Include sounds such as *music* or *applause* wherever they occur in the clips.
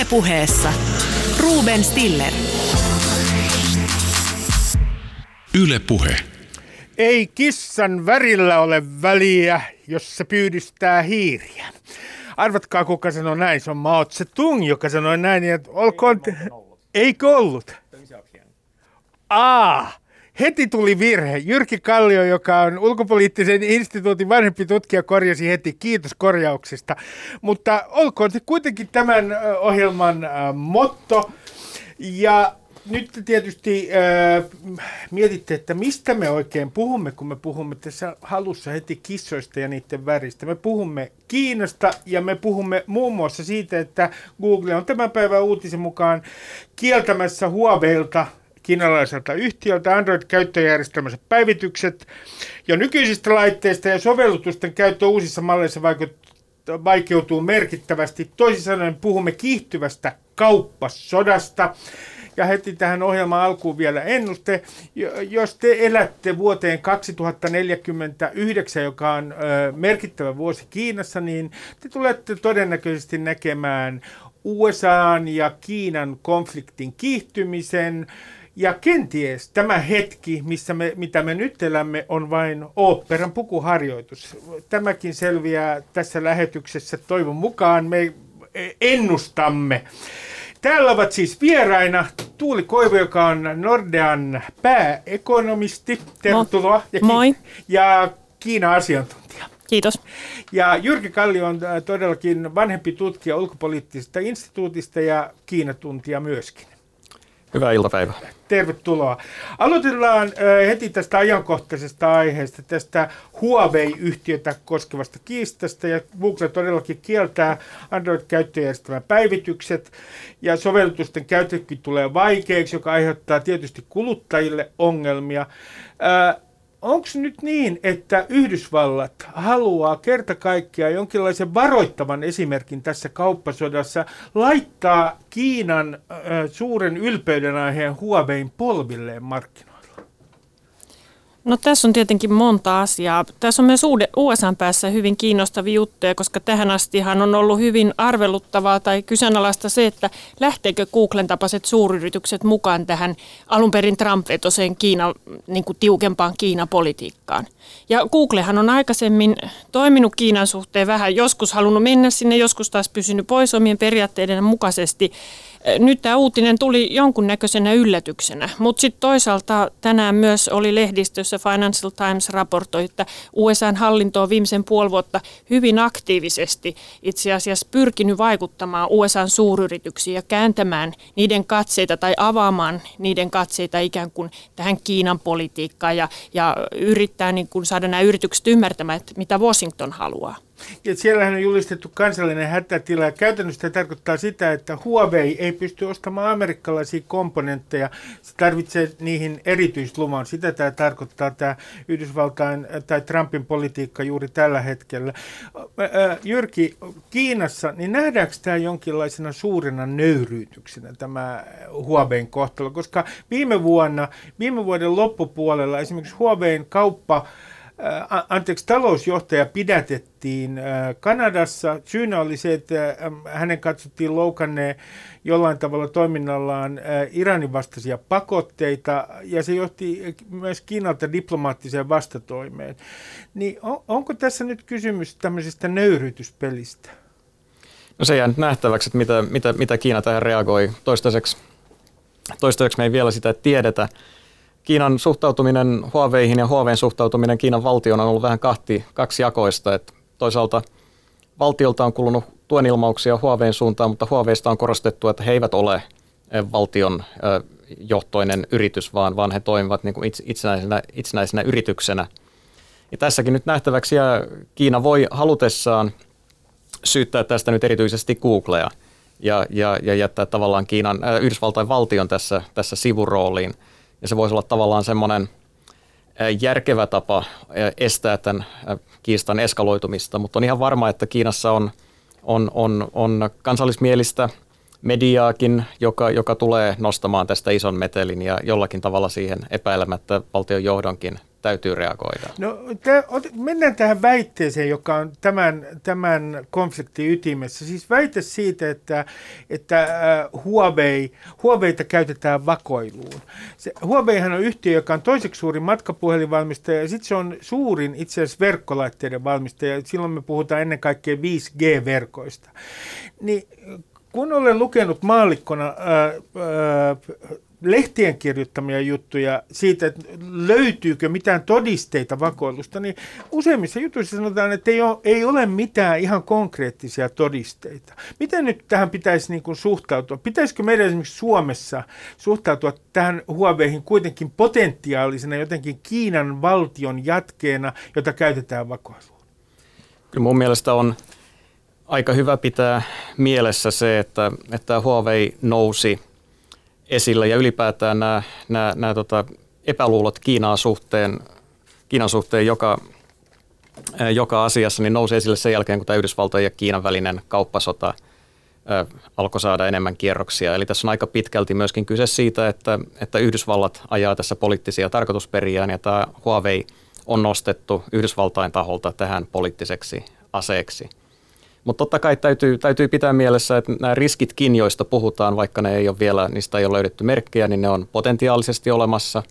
Ylepuheessa Ruben Stiller. Ylepuhe. Ei kissan värillä ole väliä, jos se pyydystää hiiriä. Arvatkaa, kuka sanoi näin. Se on Mao Tse-tung, joka sanoi näin. Että olkoon... Te... Eikö ollut? Aa, heti tuli virhe. Jyrki Kallio, joka on ulkopoliittisen instituutin vanhempi tutkija, korjasi heti. Kiitos korjauksesta. Mutta olkoon se kuitenkin tämän ohjelman motto. Ja nyt tietysti äh, mietitte, että mistä me oikein puhumme, kun me puhumme tässä halussa heti kissoista ja niiden väristä. Me puhumme Kiinasta ja me puhumme muun muassa siitä, että Google on tämän päivän uutisen mukaan kieltämässä Huaweilta kiinalaiselta yhtiöltä Android-käyttöjärjestelmänsä päivitykset jo nykyisistä laitteista ja sovellutusten käyttö uusissa malleissa vaikeutuu merkittävästi. Toisin sanoen puhumme kiihtyvästä kauppasodasta. Ja heti tähän ohjelman alkuun vielä ennuste. Jos te elätte vuoteen 2049, joka on merkittävä vuosi Kiinassa, niin te tulette todennäköisesti näkemään USAn ja Kiinan konfliktin kiihtymisen. Ja kenties tämä hetki, missä me, mitä me nyt elämme, on vain oopperan pukuharjoitus. Tämäkin selviää tässä lähetyksessä toivon mukaan. Me ennustamme. Täällä ovat siis vieraina Tuuli Koivu, joka on Nordean pääekonomisti. Tervetuloa. Ja, Moi. Ja Kiina-asiantuntija. Kiitos. Ja Jyrki Kalli on äh, todellakin vanhempi tutkija ulkopoliittisesta instituutista ja Kiinatuntija myöskin. Hyvää iltapäivää. Tervetuloa. Aloitellaan heti tästä ajankohtaisesta aiheesta, tästä Huawei-yhtiötä koskevasta kiistasta. Ja Google todellakin kieltää Android-käyttöjärjestelmän päivitykset ja sovellutusten käyttökin tulee vaikeaksi, joka aiheuttaa tietysti kuluttajille ongelmia onko nyt niin, että Yhdysvallat haluaa kerta kaikkiaan jonkinlaisen varoittavan esimerkin tässä kauppasodassa laittaa Kiinan äh, suuren ylpeyden aiheen Huawein polvilleen markkinoille? No tässä on tietenkin monta asiaa. Tässä on myös USA päässä hyvin kiinnostavia juttuja, koska tähän astihan on ollut hyvin arveluttavaa tai kyseenalaista se, että lähteekö Googlen tapaiset suuryritykset mukaan tähän alun perin Trump-vetoseen Kiina, niin kuin tiukempaan Kiina-politiikkaan. Ja Googlehan on aikaisemmin toiminut Kiinan suhteen vähän, joskus halunnut mennä sinne, joskus taas pysynyt pois omien periaatteiden mukaisesti. Nyt tämä uutinen tuli jonkunnäköisenä yllätyksenä, mutta sitten toisaalta tänään myös oli lehdistössä Financial Times raportoi, että USAn hallinto on viimeisen puoli vuotta hyvin aktiivisesti itse asiassa pyrkinyt vaikuttamaan USAn suuryrityksiin ja kääntämään niiden katseita tai avaamaan niiden katseita ikään kuin tähän Kiinan politiikkaan ja, ja yrittää niin kuin saada nämä yritykset ymmärtämään, että mitä Washington haluaa. Ja siellähän on julistettu kansallinen hätätila. Käytännössä tämä tarkoittaa sitä, että Huawei ei pysty ostamaan amerikkalaisia komponentteja. Se tarvitsee niihin erityisluvan. Sitä tämä tarkoittaa tämä Yhdysvaltain tai Trumpin politiikka juuri tällä hetkellä. Jyrki, Kiinassa, niin nähdäänkö tämä jonkinlaisena suurena nöyryytyksenä tämä Huawein kohtalo? Koska viime vuonna, viime vuoden loppupuolella esimerkiksi Huawein kauppa anteeksi, talousjohtaja pidätettiin Kanadassa. Syynä oli se, että hänen katsottiin loukanneen jollain tavalla toiminnallaan Iranin vastaisia pakotteita, ja se johti myös Kiinalta diplomaattiseen vastatoimeen. Niin onko tässä nyt kysymys tämmöisestä nöyrytyspelistä? No se jää nyt nähtäväksi, että mitä, mitä, mitä Kiina tähän reagoi. Toistaiseksi, toistaiseksi me ei vielä sitä tiedetä. Kiinan suhtautuminen Huaweihin ja Huawein suhtautuminen Kiinan valtioon on ollut vähän kahti, kaksijakoista. Että toisaalta valtiolta on kulunut tuen ilmauksia Huawein suuntaan, mutta Huaweista on korostettu, että he eivät ole valtion johtoinen yritys, vaan, vaan he toimivat niin kuin itsenäisenä, itsenäisenä yrityksenä. Ja tässäkin nyt nähtäväksi ja Kiina voi halutessaan syyttää tästä nyt erityisesti Googlea ja, ja, ja jättää tavallaan Kiinan, äh, Yhdysvaltain valtion tässä, tässä sivurooliin – ja se voisi olla tavallaan semmoinen järkevä tapa estää tämän kiistan eskaloitumista, mutta on ihan varma, että Kiinassa on, on, on, on kansallismielistä mediaakin, joka, joka tulee nostamaan tästä ison metelin ja jollakin tavalla siihen epäilemättä valtion johdonkin täytyy reagoida. No, te, mennään tähän väitteeseen, joka on tämän, tämän konfliktin ytimessä. Siis väite siitä, että, että äh, Huawei, Huaweita käytetään vakoiluun. Se, Huaweihan on yhtiö, joka on toiseksi suurin matkapuhelinvalmistaja ja sitten se on suurin itse asiassa verkkolaitteiden valmistaja. Silloin me puhutaan ennen kaikkea 5G-verkoista. Niin kun olen lukenut maallikkona ää, ää, lehtien kirjoittamia juttuja siitä, että löytyykö mitään todisteita vakoilusta, niin useimmissa jutuissa sanotaan, että ei ole, ei ole mitään ihan konkreettisia todisteita. Miten nyt tähän pitäisi niin kuin suhtautua? Pitäisikö meidän esimerkiksi Suomessa suhtautua tähän Huaweihin kuitenkin potentiaalisena jotenkin Kiinan valtion jatkeena, jota käytetään vakoiluun? Kyllä mun mielestä on aika hyvä pitää mielessä se, että, että Huawei nousi esille ja ylipäätään nämä, nämä, nämä tota, epäluulot Kiinaan suhteen, Kiinan suhteen joka, joka asiassa niin nousi esille sen jälkeen, kun tämä Yhdysvaltojen ja Kiinan välinen kauppasota alkoi saada enemmän kierroksia. Eli tässä on aika pitkälti myöskin kyse siitä, että, että Yhdysvallat ajaa tässä poliittisia tarkoitusperiään ja tämä Huawei on nostettu Yhdysvaltain taholta tähän poliittiseksi aseeksi – mutta totta kai täytyy, täytyy pitää mielessä, että nämä riskitkin, joista puhutaan, vaikka ne ei ole vielä, niistä ei ole löydetty merkkejä, niin ne on potentiaalisesti olemassa.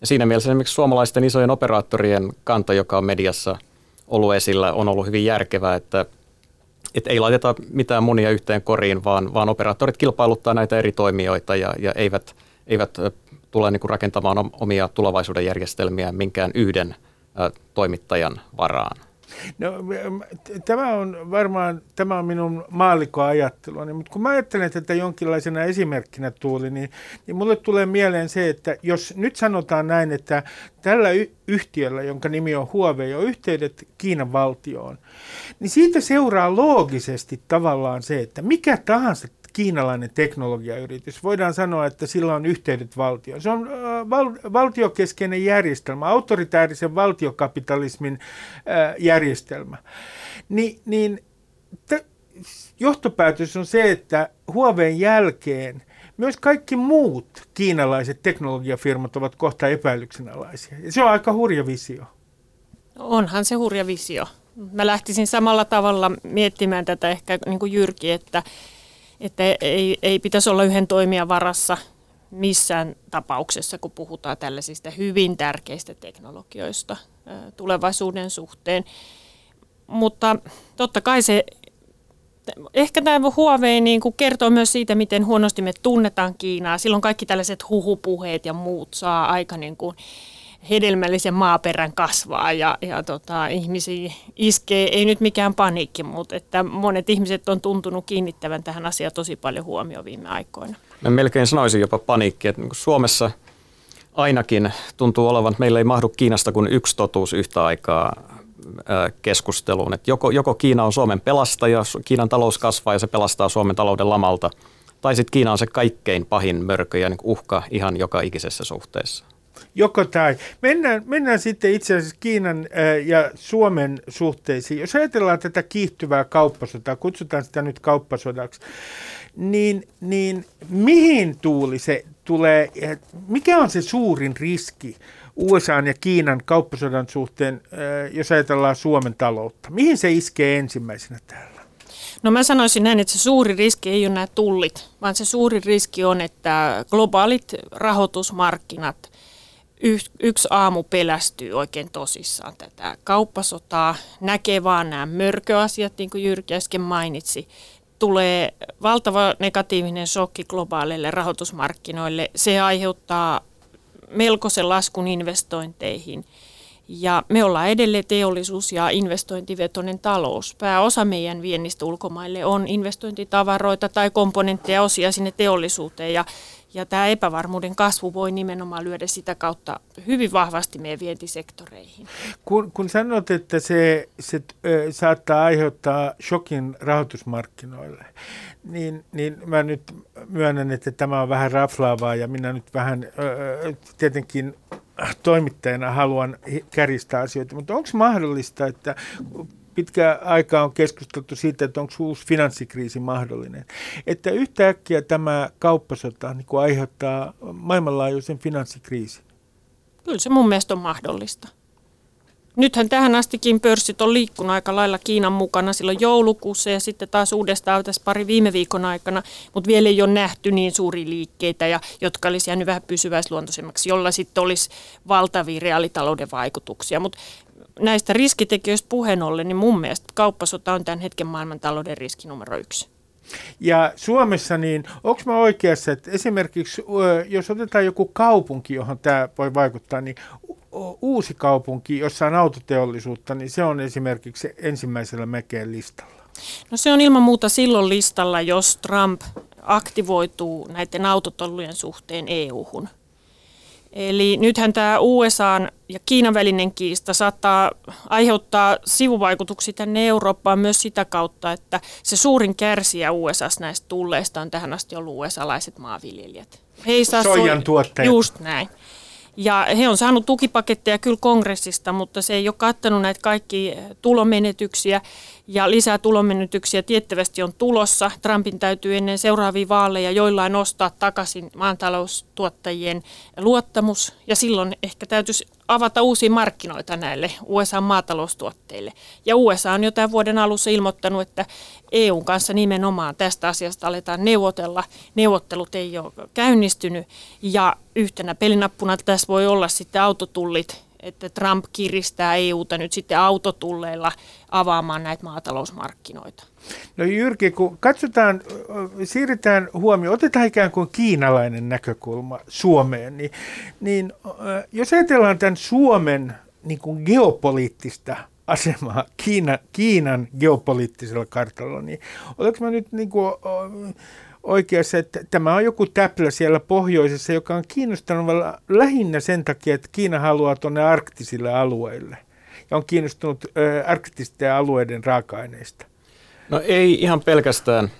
Ja siinä mielessä esimerkiksi suomalaisten isojen operaattorien kanta, joka on mediassa ollut esillä, on ollut hyvin järkevää, että, että ei laiteta mitään monia yhteen koriin, vaan, vaan operaattorit kilpailuttaa näitä eri toimijoita ja, ja eivät, eivät tule niin kuin rakentamaan omia tulevaisuuden järjestelmiä minkään yhden toimittajan varaan. No, tämä on varmaan, tämä on minun maallikkoajatteluani, mutta kun mä ajattelen tätä jonkinlaisena esimerkkinä Tuuli, niin, niin mulle tulee mieleen se, että jos nyt sanotaan näin, että tällä y- yhtiöllä, jonka nimi on Huawei, on yhteydet Kiinan valtioon, niin siitä seuraa loogisesti tavallaan se, että mikä tahansa kiinalainen teknologiayritys. Voidaan sanoa, että sillä on yhteydet valtioon. Se on äh, val- valtiokeskeinen järjestelmä, autoritäärisen valtiokapitalismin äh, järjestelmä. Ni, niin t- johtopäätös on se, että Huaweiin jälkeen myös kaikki muut kiinalaiset teknologiafirmat ovat kohta epäilyksenalaisia. Se on aika hurja visio. Onhan se hurja visio. Mä lähtisin samalla tavalla miettimään tätä ehkä niin kuin Jyrki, että, että ei, ei pitäisi olla yhden toimijan varassa missään tapauksessa, kun puhutaan tällaisista hyvin tärkeistä teknologioista tulevaisuuden suhteen. Mutta totta kai se, ehkä tämä Huawei niin kuin kertoo myös siitä, miten huonosti me tunnetaan Kiinaa. Silloin kaikki tällaiset huhupuheet ja muut saa aika niin kuin, hedelmällisen maaperän kasvaa ja, ja tota, ihmisiä iskee, ei nyt mikään paniikki, mutta että monet ihmiset on tuntunut kiinnittävän tähän asiaan tosi paljon huomioon viime aikoina. Mä melkein sanoisin jopa paniikki, että niin Suomessa ainakin tuntuu olevan, että meillä ei mahdu Kiinasta kuin yksi totuus yhtä aikaa keskusteluun. Että joko, joko Kiina on Suomen pelastaja, Kiinan talous kasvaa ja se pelastaa Suomen talouden lamalta, tai sitten Kiina on se kaikkein pahin mörkö ja niin uhka ihan joka ikisessä suhteessa. Joko tai. Mennään, mennään sitten itse asiassa Kiinan äh, ja Suomen suhteisiin. Jos ajatellaan tätä kiihtyvää kauppasotaa, kutsutaan sitä nyt kauppasodaksi, niin, niin mihin tuuli se tulee, mikä on se suurin riski USA ja Kiinan kauppasodan suhteen, äh, jos ajatellaan Suomen taloutta? Mihin se iskee ensimmäisenä täällä? No mä sanoisin näin, että se suuri riski ei ole nämä tullit, vaan se suuri riski on, että globaalit rahoitusmarkkinat – yksi aamu pelästyy oikein tosissaan tätä kauppasotaa, näkee vaan nämä mörköasiat, niin kuin Jyrki äsken mainitsi, tulee valtava negatiivinen shokki globaaleille rahoitusmarkkinoille. Se aiheuttaa melkoisen laskun investointeihin. Ja me ollaan edelleen teollisuus- ja investointivetoinen talous. Pääosa meidän viennistä ulkomaille on investointitavaroita tai komponentteja osia sinne teollisuuteen. Ja ja tämä epävarmuuden kasvu voi nimenomaan lyödä sitä kautta hyvin vahvasti meidän vientisektoreihin. Kun, kun sanot, että se, se saattaa aiheuttaa shokin rahoitusmarkkinoille, niin, niin mä nyt myönnän, että tämä on vähän raflaavaa ja minä nyt vähän tietenkin toimittajana haluan kärjistää asioita, mutta onko mahdollista, että pitkä aikaa on keskusteltu siitä, että onko uusi finanssikriisi mahdollinen. Että yhtäkkiä tämä kauppasota niin kuin aiheuttaa maailmanlaajuisen finanssikriisin. Kyllä se mun mielestä on mahdollista. Nythän tähän astikin pörssit on liikkunut aika lailla Kiinan mukana silloin joulukuussa ja sitten taas uudestaan tässä pari viime viikon aikana, mutta vielä ei ole nähty niin suuria liikkeitä, ja, jotka olisi jäänyt vähän pysyväisluontoisemmaksi, jolla sitten olisi valtavia reaalitalouden vaikutuksia. Mutta näistä riskitekijöistä puheen ollen, niin mun mielestä kauppasota on tämän hetken maailmantalouden riski numero yksi. Ja Suomessa, niin onko mä oikeassa, että esimerkiksi jos otetaan joku kaupunki, johon tämä voi vaikuttaa, niin uusi kaupunki, jossa on autoteollisuutta, niin se on esimerkiksi ensimmäisellä mekeen listalla. No se on ilman muuta silloin listalla, jos Trump aktivoituu näiden autotollujen suhteen EU-hun. Eli nythän tämä USA ja Kiinan välinen kiista saattaa aiheuttaa sivuvaikutuksia tänne Eurooppaan myös sitä kautta, että se suurin kärsijä USA näistä tulleista on tähän asti ollut USA-laiset maanviljelijät. He ei saa Soijan tuotteet. Just näin. Ja he on saanut tukipaketteja kyllä kongressista, mutta se ei ole kattanut näitä kaikki tulomenetyksiä ja lisää tulomenetyksiä tiettävästi on tulossa. Trumpin täytyy ennen seuraavia vaaleja joillain nostaa takaisin maantaloustuottajien luottamus ja silloin ehkä täytyisi avata uusia markkinoita näille USA-maataloustuotteille. Ja USA on jo tämän vuoden alussa ilmoittanut, että EUn kanssa nimenomaan tästä asiasta aletaan neuvotella. Neuvottelut ei ole käynnistynyt ja yhtenä pelinappuna tässä voi olla sitten autotullit että Trump kiristää EUta nyt sitten autotulleilla avaamaan näitä maatalousmarkkinoita. No Jyrki, kun katsotaan, siirretään huomioon, otetaan ikään kuin kiinalainen näkökulma Suomeen, niin, niin jos ajatellaan tämän Suomen niin kuin geopoliittista asemaa Kiina, Kiinan geopoliittisella kartalla, niin olenko mä nyt niin kuin, oikeassa, että tämä on joku täplä siellä pohjoisessa, joka on kiinnostanut lähinnä sen takia, että Kiina haluaa tuonne arktisille alueille ja on kiinnostunut ö, arktisten alueiden raaka-aineista. No ei ihan pelkästään.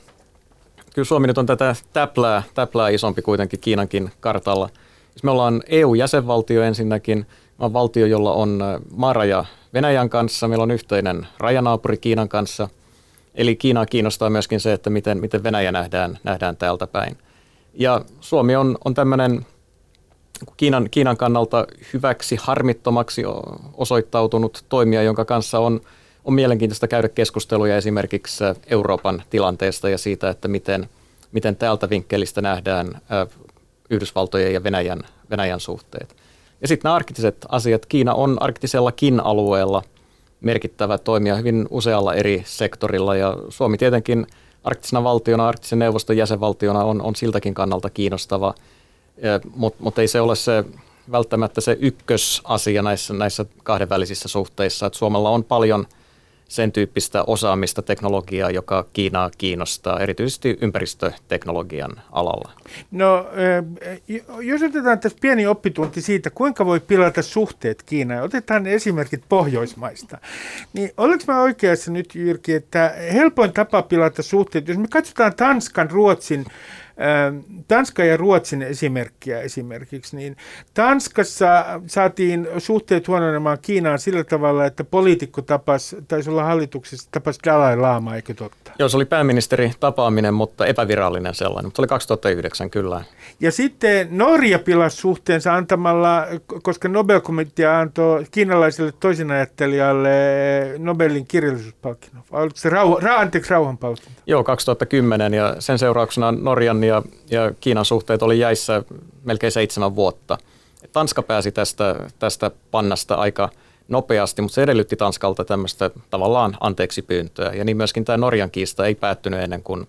Kyllä Suomi nyt on tätä täplää, täplää isompi kuitenkin Kiinankin kartalla. Jos me ollaan EU-jäsenvaltio ensinnäkin, on valtio, jolla on maaraja Venäjän kanssa, meillä on yhteinen rajanaapuri Kiinan kanssa – Eli Kiinaa kiinnostaa myöskin se, että miten, miten Venäjä nähdään, nähdään täältä päin. Ja Suomi on, on tämmöinen Kiinan, Kiinan kannalta hyväksi, harmittomaksi osoittautunut toimija, jonka kanssa on, on mielenkiintoista käydä keskusteluja esimerkiksi Euroopan tilanteesta ja siitä, että miten, miten täältä vinkkelistä nähdään Yhdysvaltojen ja Venäjän, Venäjän suhteet. Ja sitten nämä arktiset asiat. Kiina on arktisellakin alueella – merkittävä toimija hyvin usealla eri sektorilla. Ja Suomi tietenkin arktisena valtiona, arktisen neuvoston jäsenvaltiona on, on siltäkin kannalta kiinnostava, mutta mut ei se ole se välttämättä se ykkösasia näissä, näissä kahdenvälisissä suhteissa, että Suomella on paljon – sen tyyppistä osaamista, teknologiaa, joka Kiinaa kiinnostaa, erityisesti ympäristöteknologian alalla? No, jos otetaan tässä pieni oppitunti siitä, kuinka voi pilata suhteet Kiinaan, otetaan esimerkit Pohjoismaista, niin olenko mä oikeassa nyt Jyrki, että helpoin tapa pilata suhteet, jos me katsotaan Tanskan, Ruotsin, Tanska ja Ruotsin esimerkkiä esimerkiksi, niin Tanskassa saatiin suhteet huononemaan Kiinaan sillä tavalla, että poliitikko tapas, taisi olla hallituksessa, tapas Dalai Lama, eikö totta? Joo, se oli pääministeri tapaaminen, mutta epävirallinen sellainen, mutta se oli 2009 kyllä. Ja sitten Norja pilasi suhteensa antamalla, koska Nobel-komitea antoi kiinalaiselle toisinajattelijalle Nobelin kirjallisuuspalkinnon. Oliko se rauha, ra, anteeksi, rauhanpalkinto? Joo, 2010 ja sen seurauksena Norjan ja, ja Kiinan suhteet oli jäissä melkein seitsemän vuotta. Tanska pääsi tästä, tästä pannasta aika nopeasti, mutta se edellytti Tanskalta tämmöistä tavallaan anteeksi pyyntöä. Ja niin myöskin tämä Norjan kiista ei päättynyt ennen kuin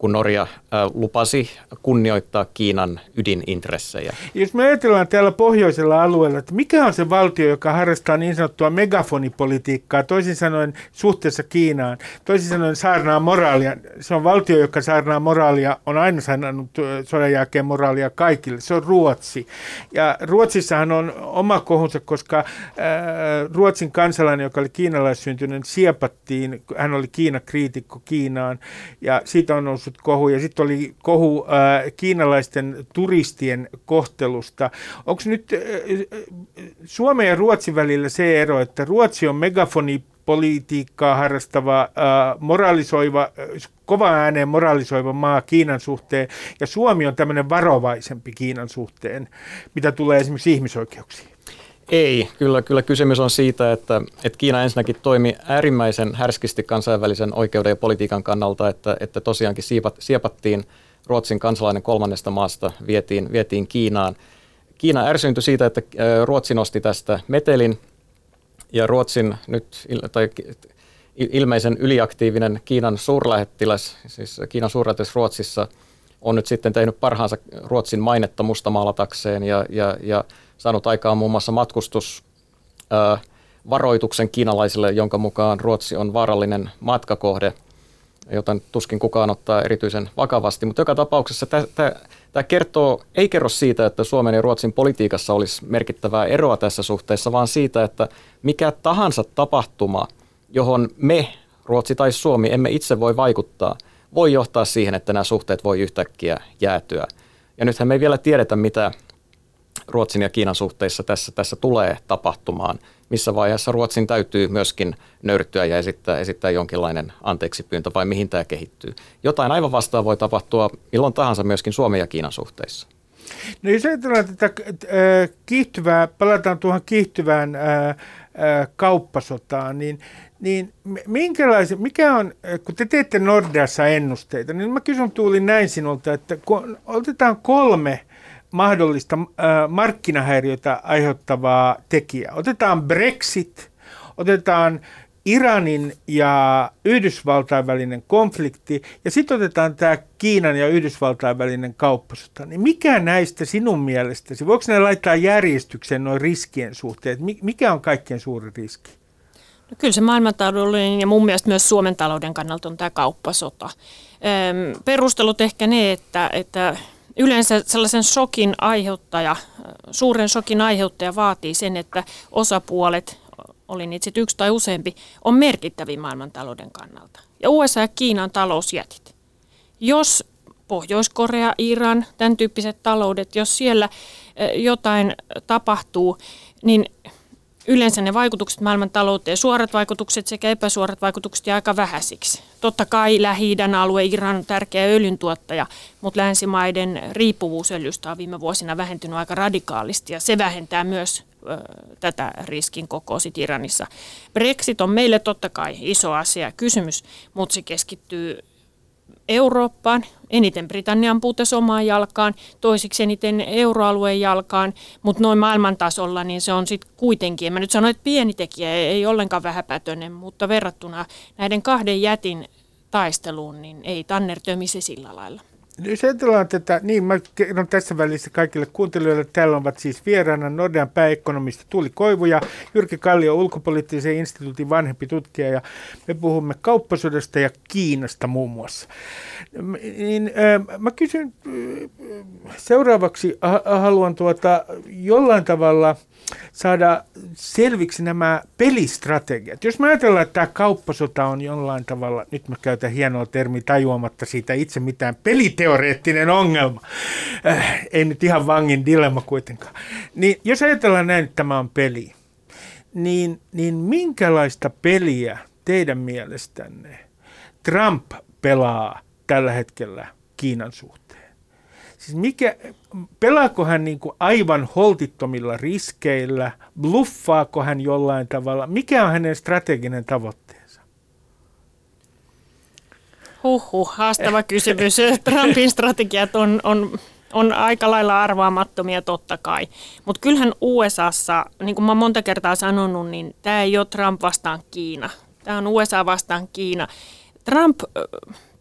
kun Norja lupasi kunnioittaa Kiinan ydinintressejä. Jos me ajatellaan täällä pohjoisella alueella, että mikä on se valtio, joka harrastaa niin sanottua megafonipolitiikkaa, toisin sanoen suhteessa Kiinaan, toisin sanoen saarnaa moraalia. Se on valtio, joka saarnaa moraalia, on aina sanonut sodan jälkeen moraalia kaikille. Se on Ruotsi. Ja Ruotsissahan on oma kohunsa, koska Ruotsin kansalainen, joka oli kiinalaissyntyinen, siepattiin, hän oli Kiina-kriitikko Kiinaan, ja siitä on noussut noussut kohu ja sitten oli kohu äh, kiinalaisten turistien kohtelusta. Onko nyt äh, Suomen ja Ruotsin välillä se ero, että Ruotsi on megafoni politiikkaa harrastava, äh, moralisoiva, äh, kova ääneen moralisoiva maa Kiinan suhteen, ja Suomi on tämmöinen varovaisempi Kiinan suhteen, mitä tulee esimerkiksi ihmisoikeuksiin. Ei, kyllä, kyllä kysymys on siitä, että, että Kiina ensinnäkin toimi äärimmäisen härskisti kansainvälisen oikeuden ja politiikan kannalta, että, että tosiaankin siipat, siepattiin Ruotsin kansalainen kolmannesta maasta, vietiin, vietiin Kiinaan. Kiina ärsyyntyi siitä, että Ruotsi nosti tästä metelin ja Ruotsin nyt, tai ilmeisen yliaktiivinen Kiinan suurlähettiläs, siis Kiinan suurlähettiläs Ruotsissa, on nyt sitten tehnyt parhaansa Ruotsin mainetta mustamaalatakseen ja, ja, ja saanut aikaan muun muassa matkustusvaroituksen kiinalaisille, jonka mukaan Ruotsi on vaarallinen matkakohde, jota tuskin kukaan ottaa erityisen vakavasti. Mutta joka tapauksessa tämä kertoo, ei kerro siitä, että Suomen ja Ruotsin politiikassa olisi merkittävää eroa tässä suhteessa, vaan siitä, että mikä tahansa tapahtuma, johon me, Ruotsi tai Suomi, emme itse voi vaikuttaa, voi johtaa siihen, että nämä suhteet voi yhtäkkiä jäätyä. Ja nythän me ei vielä tiedetä, mitä Ruotsin ja Kiinan suhteissa tässä, tässä tulee tapahtumaan. Missä vaiheessa Ruotsin täytyy myöskin nöyrtyä ja esittää, esittää jonkinlainen anteeksipyyntö vai mihin tämä kehittyy. Jotain aivan vastaan voi tapahtua milloin tahansa myöskin Suomen ja Kiinan suhteissa. No jos ajatellaan tätä äh, kiihtyvää, palataan tuohon kiihtyvään äh, äh, kauppasotaan, niin, niin minkälaisen, mikä on, kun te teette Nordeassa ennusteita, niin mä kysyn Tuuli näin sinulta, että kun otetaan kolme mahdollista äh, markkinahäiriötä aiheuttavaa tekijää. Otetaan Brexit, otetaan Iranin ja Yhdysvaltain välinen konflikti ja sitten otetaan tämä Kiinan ja Yhdysvaltain välinen kauppasota. Niin mikä näistä sinun mielestäsi, voiko ne laittaa järjestykseen noin riskien suhteen? Mikä on kaikkein suurin riski? No kyllä se maailmantalouden ja mun mielestä myös Suomen talouden kannalta on tämä kauppasota. perustelut ehkä ne, että, että yleensä sellaisen shokin aiheuttaja, suuren shokin aiheuttaja vaatii sen, että osapuolet, oli niitä yksi tai useampi, on merkittävi maailmantalouden kannalta. Ja USA ja Kiinan talousjätit. Jos Pohjois-Korea, Iran, tämän tyyppiset taloudet, jos siellä jotain tapahtuu, niin yleensä ne vaikutukset maailman talouteen, suorat vaikutukset sekä epäsuorat vaikutukset ja aika vähäisiksi. Totta kai lähi alue, Iran on tärkeä öljyntuottaja, mutta länsimaiden riippuvuus öljystä on viime vuosina vähentynyt aika radikaalisti ja se vähentää myös ö, tätä riskin kokoa Iranissa. Brexit on meille totta kai iso asia kysymys, mutta se keskittyy Eurooppaan, eniten Britannian puutes omaan jalkaan, toisiksi eniten euroalueen jalkaan, mutta noin maailman tasolla niin se on sitten kuitenkin, en mä nyt sano, että pieni tekijä, ei ollenkaan vähäpätöinen, mutta verrattuna näiden kahden jätin taisteluun, niin ei Tanner tömise sillä lailla. Jos ajatellaan tätä, niin mä kerron tässä välissä kaikille kuuntelijoille, että täällä ovat siis vieraana Nordean pääekonomista Tuuli Koivu ja Jyrki Kallio, ulkopoliittisen instituutin vanhempi tutkija, ja me puhumme kauppasodasta ja Kiinasta muun muassa. Niin, mä kysyn seuraavaksi, äh, haluan tuota jollain tavalla – saada selviksi nämä pelistrategiat. Jos me ajatellaan, että tämä kauppasota on jollain tavalla, nyt mä käytän hienoa termi tajuamatta siitä itse mitään peliteoreettinen ongelma, äh, ei nyt ihan vangin dilemma kuitenkaan, niin jos ajatellaan näin, että tämä on peli, niin, niin minkälaista peliä teidän mielestänne Trump pelaa tällä hetkellä Kiinan suhteen? Siis mikä, pelaako hän niin kuin aivan holtittomilla riskeillä, bluffaako hän jollain tavalla, mikä on hänen strateginen tavoitteensa? Huhhuh, haastava kysymys. *laughs* Trumpin strategiat on, on, on aika lailla arvaamattomia totta kai. Mutta kyllähän USAssa, niin kuin mä monta kertaa sanonut, niin tämä ei ole Trump vastaan Kiina. Tämä on USA vastaan Kiina. Trump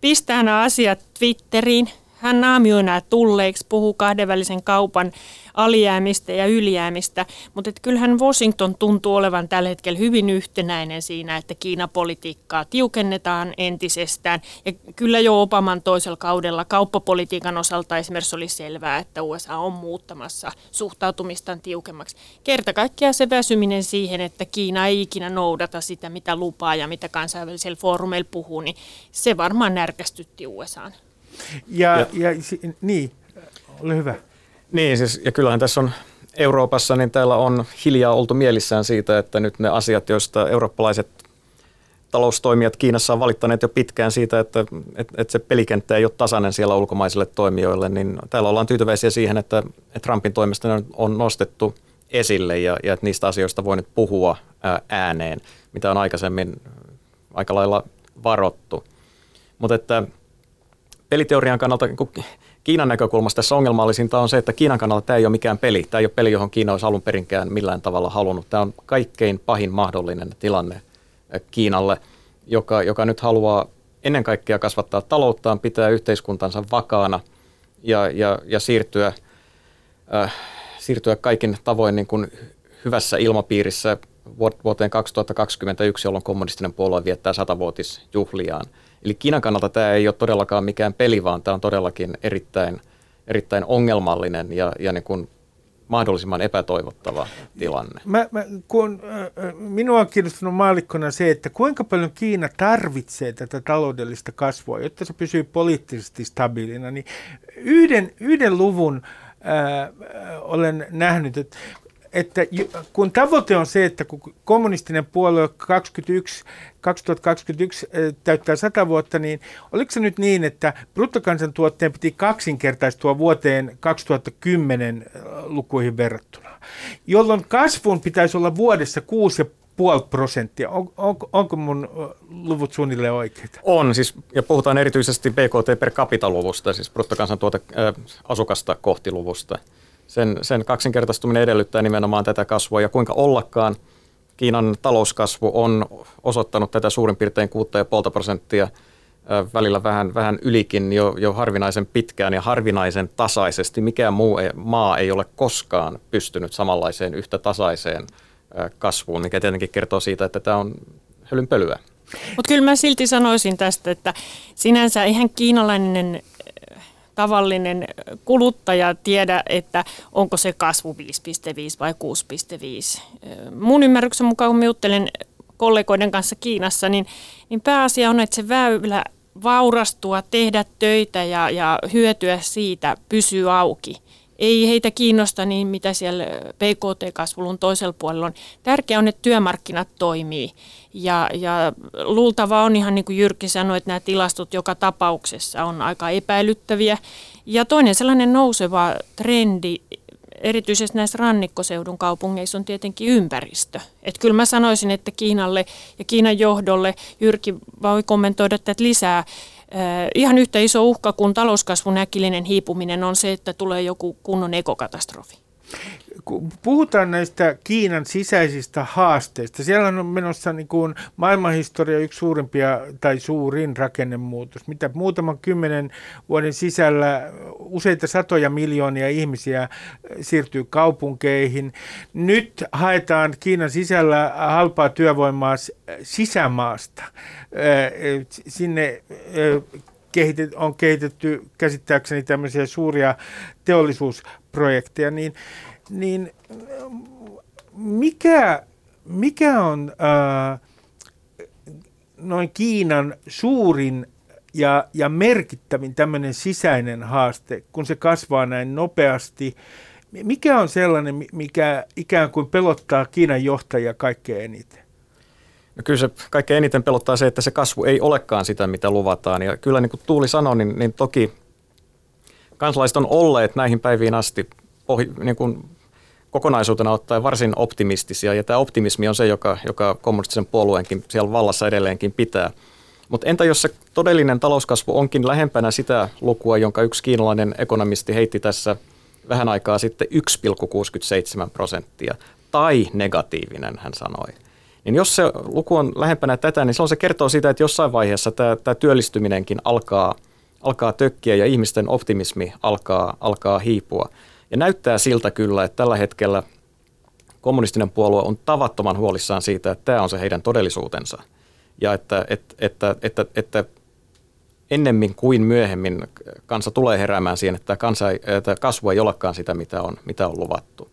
pistää nämä asiat Twitteriin, hän naamioi nämä tulleiksi, puhuu kahdenvälisen kaupan alijäämistä ja ylijäämistä, mutta kyllähän Washington tuntuu olevan tällä hetkellä hyvin yhtenäinen siinä, että Kiinapolitiikkaa tiukennetaan entisestään. Ja kyllä jo Obaman toisella kaudella kauppapolitiikan osalta esimerkiksi oli selvää, että USA on muuttamassa suhtautumistaan tiukemmaksi. Kerta kaikkiaan se väsyminen siihen, että Kiina ei ikinä noudata sitä, mitä lupaa ja mitä kansainvälisellä foorumeilla puhuu, niin se varmaan närkästytti USAan. Ja, ja, ja niin, ole hyvä. Niin, siis, ja kyllähän tässä on Euroopassa, niin täällä on hiljaa oltu mielissään siitä, että nyt ne asiat, joista eurooppalaiset taloustoimijat Kiinassa on valittaneet jo pitkään siitä, että, että, että se pelikenttä ei ole tasainen siellä ulkomaisille toimijoille, niin täällä ollaan tyytyväisiä siihen, että, että Trumpin toimesta on nostettu esille ja, ja että niistä asioista voi nyt puhua ääneen, mitä on aikaisemmin aika lailla varottu. Mutta että peliteorian kannalta niin Kiinan näkökulmasta tässä ongelmallisinta on se, että Kiinan kannalta tämä ei ole mikään peli. Tämä ei ole peli, johon Kiina olisi alun perinkään millään tavalla halunnut. Tämä on kaikkein pahin mahdollinen tilanne Kiinalle, joka, joka nyt haluaa ennen kaikkea kasvattaa talouttaan, pitää yhteiskuntansa vakaana ja, ja, ja siirtyä, äh, siirtyä kaikin tavoin niin kuin hyvässä ilmapiirissä vuoteen 2021, jolloin kommunistinen puolue viettää satavuotisjuhliaan. Eli Kiinan kannalta tämä ei ole todellakaan mikään peli, vaan tämä on todellakin erittäin, erittäin ongelmallinen ja, ja niin kuin mahdollisimman epätoivottava tilanne. Mä, mä, kun, äh, minua on kiinnostunut maalikkona se, että kuinka paljon Kiina tarvitsee tätä taloudellista kasvua, jotta se pysyy poliittisesti stabiilina. Niin yhden, yhden luvun äh, olen nähnyt, että että kun tavoite on se, että kun kommunistinen puolue 21, 2021 täyttää 100 vuotta, niin oliko se nyt niin, että bruttokansantuotteen piti kaksinkertaistua vuoteen 2010 lukuihin verrattuna, jolloin kasvun pitäisi olla vuodessa 6,5 prosenttia. On, on, onko mun luvut suunnilleen oikeita? On, siis, ja puhutaan erityisesti BKT per capita luvusta, siis bruttokansantuote äh, asukasta kohti luvusta sen, sen kaksinkertaistuminen edellyttää nimenomaan tätä kasvua ja kuinka ollakaan Kiinan talouskasvu on osoittanut tätä suurin piirtein 6,5 prosenttia välillä vähän, vähän ylikin jo, jo harvinaisen pitkään ja harvinaisen tasaisesti. Mikään muu ei, maa ei ole koskaan pystynyt samanlaiseen yhtä tasaiseen kasvuun, mikä tietenkin kertoo siitä, että tämä on hölynpölyä. Mutta kyllä mä silti sanoisin tästä, että sinänsä ihan kiinalainen tavallinen kuluttaja tiedä, että onko se kasvu 5,5 vai 6,5. Mun ymmärryksen mukaan, kun juttelen kollegoiden kanssa Kiinassa, niin, niin pääasia on, että se väylä vaurastua, tehdä töitä ja, ja hyötyä siitä pysyy auki ei heitä kiinnosta niin, mitä siellä PKT-kasvulun toisella puolella on. Tärkeää on, että työmarkkinat toimii. Ja, ja luultava on ihan niin kuin Jyrki sanoi, että nämä tilastot joka tapauksessa on aika epäilyttäviä. Ja toinen sellainen nouseva trendi, erityisesti näissä rannikkoseudun kaupungeissa on tietenkin ympäristö. Et kyllä mä sanoisin, että Kiinalle ja Kiinan johdolle, Jyrki voi kommentoida tätä lisää, ihan yhtä iso uhka kuin talouskasvun äkillinen hiipuminen on se, että tulee joku kunnon ekokatastrofi. Kun puhutaan näistä Kiinan sisäisistä haasteista, siellä on menossa niin kuin maailmanhistoria yksi suurimpia tai suurin rakennemuutos, mitä muutaman kymmenen vuoden sisällä useita satoja miljoonia ihmisiä siirtyy kaupunkeihin. Nyt haetaan Kiinan sisällä halpaa työvoimaa sisämaasta. Sinne kehitet, on kehitetty käsittääkseni tämmöisiä suuria teollisuusprojekteja, niin, niin mikä, mikä on äh, noin Kiinan suurin ja, ja merkittävin tämmöinen sisäinen haaste, kun se kasvaa näin nopeasti? Mikä on sellainen, mikä ikään kuin pelottaa Kiinan johtajia kaikkein eniten? No kyllä se kaikkein eniten pelottaa se, että se kasvu ei olekaan sitä, mitä luvataan. Ja kyllä niin kuin Tuuli sanoi, niin, niin toki kansalaiset on olleet näihin päiviin asti pohi, niin kuin kokonaisuutena ottaen varsin optimistisia. Ja tämä optimismi on se, joka, joka kommunistisen puolueenkin siellä vallassa edelleenkin pitää. Mutta entä jos se todellinen talouskasvu onkin lähempänä sitä lukua, jonka yksi kiinalainen ekonomisti heitti tässä vähän aikaa sitten 1,67 prosenttia, tai negatiivinen, hän sanoi – niin jos se luku on lähempänä tätä, niin silloin se kertoo siitä, että jossain vaiheessa tämä, tämä työllistyminenkin alkaa, alkaa tökkiä ja ihmisten optimismi alkaa, alkaa hiipua. Ja näyttää siltä kyllä, että tällä hetkellä kommunistinen puolue on tavattoman huolissaan siitä, että tämä on se heidän todellisuutensa. Ja että, että, että, että, että ennemmin kuin myöhemmin kansa tulee heräämään siihen, että kansa, että kasvu ei olekaan sitä, mitä on, mitä on luvattu.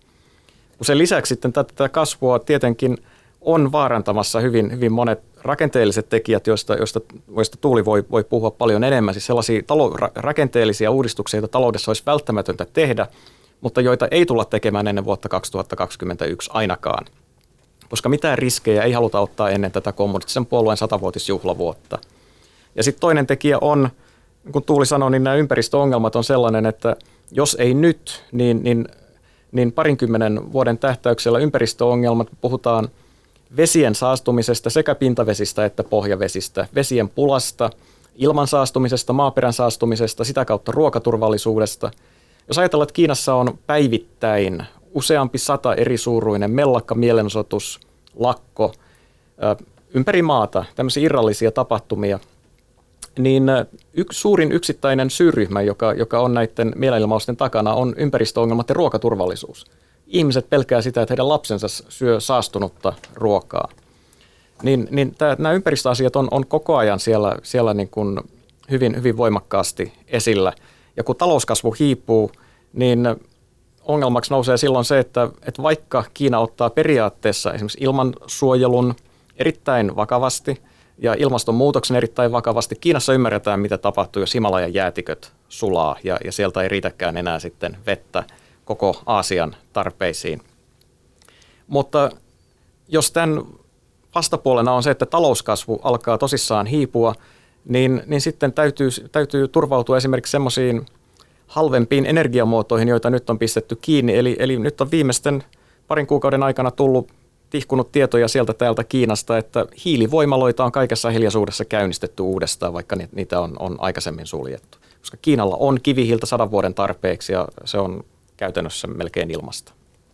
Sen lisäksi sitten tätä kasvua tietenkin – on vaarantamassa hyvin, hyvin monet rakenteelliset tekijät, joista, joista, joista Tuuli voi, voi puhua paljon enemmän. Siis sellaisia talo, rakenteellisia uudistuksia, joita taloudessa olisi välttämätöntä tehdä, mutta joita ei tulla tekemään ennen vuotta 2021 ainakaan. Koska mitään riskejä ei haluta ottaa ennen tätä kommunistisen puolueen satavuotisjuhlavuotta. Ja sitten toinen tekijä on, kun Tuuli sanoi, niin nämä ympäristöongelmat on sellainen, että jos ei nyt, niin, niin niin parinkymmenen vuoden tähtäyksellä ympäristöongelmat, puhutaan vesien saastumisesta sekä pintavesistä että pohjavesistä, vesien pulasta, ilman saastumisesta, maaperän saastumisesta, sitä kautta ruokaturvallisuudesta. Jos ajatellaan, että Kiinassa on päivittäin useampi sata eri suuruinen mellakka, mielenosoitus, lakko ympäri maata, tämmöisiä irrallisia tapahtumia, niin yksi suurin yksittäinen syyryhmä, joka, joka on näiden mielenilmausten takana, on ympäristöongelmat ja ruokaturvallisuus. Ihmiset pelkää sitä, että heidän lapsensa syö saastunutta ruokaa. Niin, niin tämä, nämä ympäristöasiat on, on koko ajan siellä, siellä niin kuin hyvin, hyvin voimakkaasti esillä. Ja kun talouskasvu hiipuu, niin ongelmaksi nousee silloin se, että, että vaikka Kiina ottaa periaatteessa esimerkiksi ilmansuojelun erittäin vakavasti ja ilmastonmuutoksen erittäin vakavasti, Kiinassa ymmärretään, mitä tapahtuu, jos Himalajan jäätiköt sulaa ja, ja sieltä ei riitäkään enää sitten vettä koko Aasian tarpeisiin. Mutta jos tämän vastapuolena on se, että talouskasvu alkaa tosissaan hiipua, niin, niin sitten täytyy, täytyy turvautua esimerkiksi semmoisiin halvempiin energiamuotoihin, joita nyt on pistetty kiinni. Eli, eli nyt on viimeisten parin kuukauden aikana tullut tihkunut tietoja sieltä täältä Kiinasta, että hiilivoimaloita on kaikessa hiljaisuudessa käynnistetty uudestaan, vaikka niitä on, on aikaisemmin suljettu. Koska Kiinalla on kivihiiltä sadan vuoden tarpeeksi ja se on käytännössä melkein ilmasta.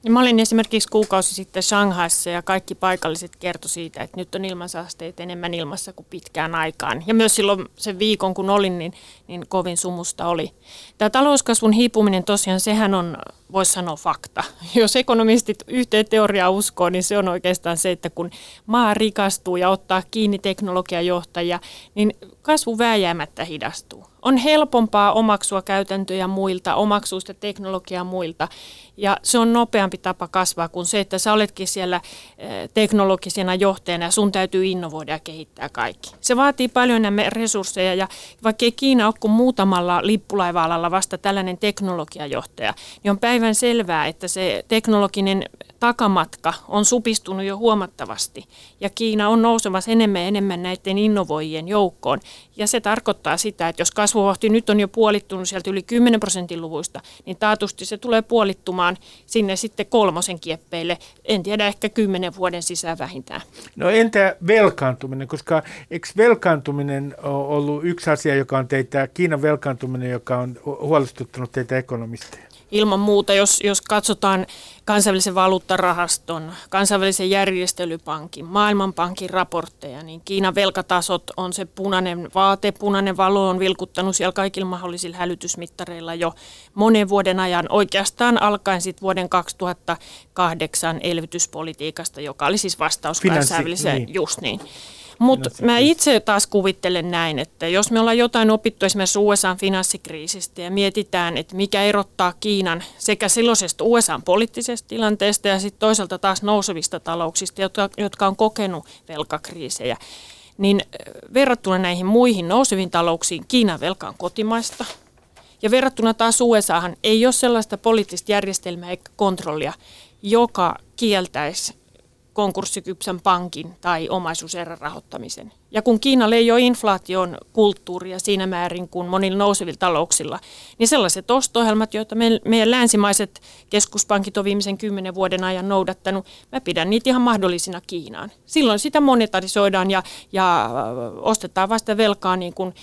Mä olin esimerkiksi kuukausi sitten Shanghaissa ja kaikki paikalliset kertoi siitä, että nyt on ilmansaasteet enemmän ilmassa kuin pitkään aikaan. Ja myös silloin sen viikon, kun olin, niin, niin kovin sumusta oli. Tämä talouskasvun hiipuminen tosiaan, sehän on, voisi sanoa fakta. *laughs* Jos ekonomistit yhteen teoriaa uskoo, niin se on oikeastaan se, että kun maa rikastuu ja ottaa kiinni teknologiajohtajia, niin kasvu vääjäämättä hidastuu. On helpompaa omaksua käytäntöjä muilta, omaksua sitä teknologiaa muilta. Ja se on nopeampi tapa kasvaa kuin se, että sä oletkin siellä eh, teknologisena johtajana ja sun täytyy innovoida ja kehittää kaikki. Se vaatii paljon enemmän resursseja ja vaikka Kiina ole kuin muutamalla lippulaiva-alalla vasta tällainen teknologiajohtaja, niin on päivän selvää, että se teknologinen takamatka on supistunut jo huomattavasti ja Kiina on nousemassa enemmän ja enemmän näiden innovoijien joukkoon. Ja se tarkoittaa sitä, että jos kasvuvauhti nyt on jo puolittunut sieltä yli 10 prosentin luvuista, niin taatusti se tulee puolittumaan sinne sitten kolmosen kieppeille, en tiedä ehkä kymmenen vuoden sisään vähintään. No entä velkaantuminen, koska eikö velkaantuminen ollut yksi asia, joka on teitä, Kiinan velkaantuminen, joka on huolestuttanut teitä ekonomisteja? Ilman muuta, jos, jos katsotaan kansainvälisen valuuttarahaston, kansainvälisen järjestelypankin, maailmanpankin raportteja, niin Kiinan velkatasot on se punainen vaate, punainen valo on vilkuttanut siellä kaikilla mahdollisilla hälytysmittareilla jo monen vuoden ajan, oikeastaan alkaen sitten vuoden 2008 elvytyspolitiikasta, joka oli siis vastaus Finanssi, kansainväliseen, niin. just niin. Mutta mä itse taas kuvittelen näin, että jos me ollaan jotain opittu esimerkiksi USA-finanssikriisistä ja mietitään, että mikä erottaa Kiinan sekä silloisesta USA-poliittisesta tilanteesta ja sitten toisaalta taas nousevista talouksista, jotka, jotka on kokenut velkakriisejä, niin verrattuna näihin muihin nouseviin talouksiin Kiinan velka on kotimaista. Ja verrattuna taas USAhan ei ole sellaista poliittista järjestelmää eikä kontrollia, joka kieltäisi konkurssikypsän pankin tai omaisuuserän rahoittamisen. Ja kun Kiinalle ei ole inflaation kulttuuria siinä määrin kuin monilla nousevilla talouksilla, niin sellaiset osto-ohjelmat, joita me, meidän länsimaiset keskuspankit on viimeisen kymmenen vuoden ajan noudattanut, mä pidän niitä ihan mahdollisina Kiinaan. Silloin sitä monetarisoidaan ja, ja ostetaan vasta velkaa niin kuin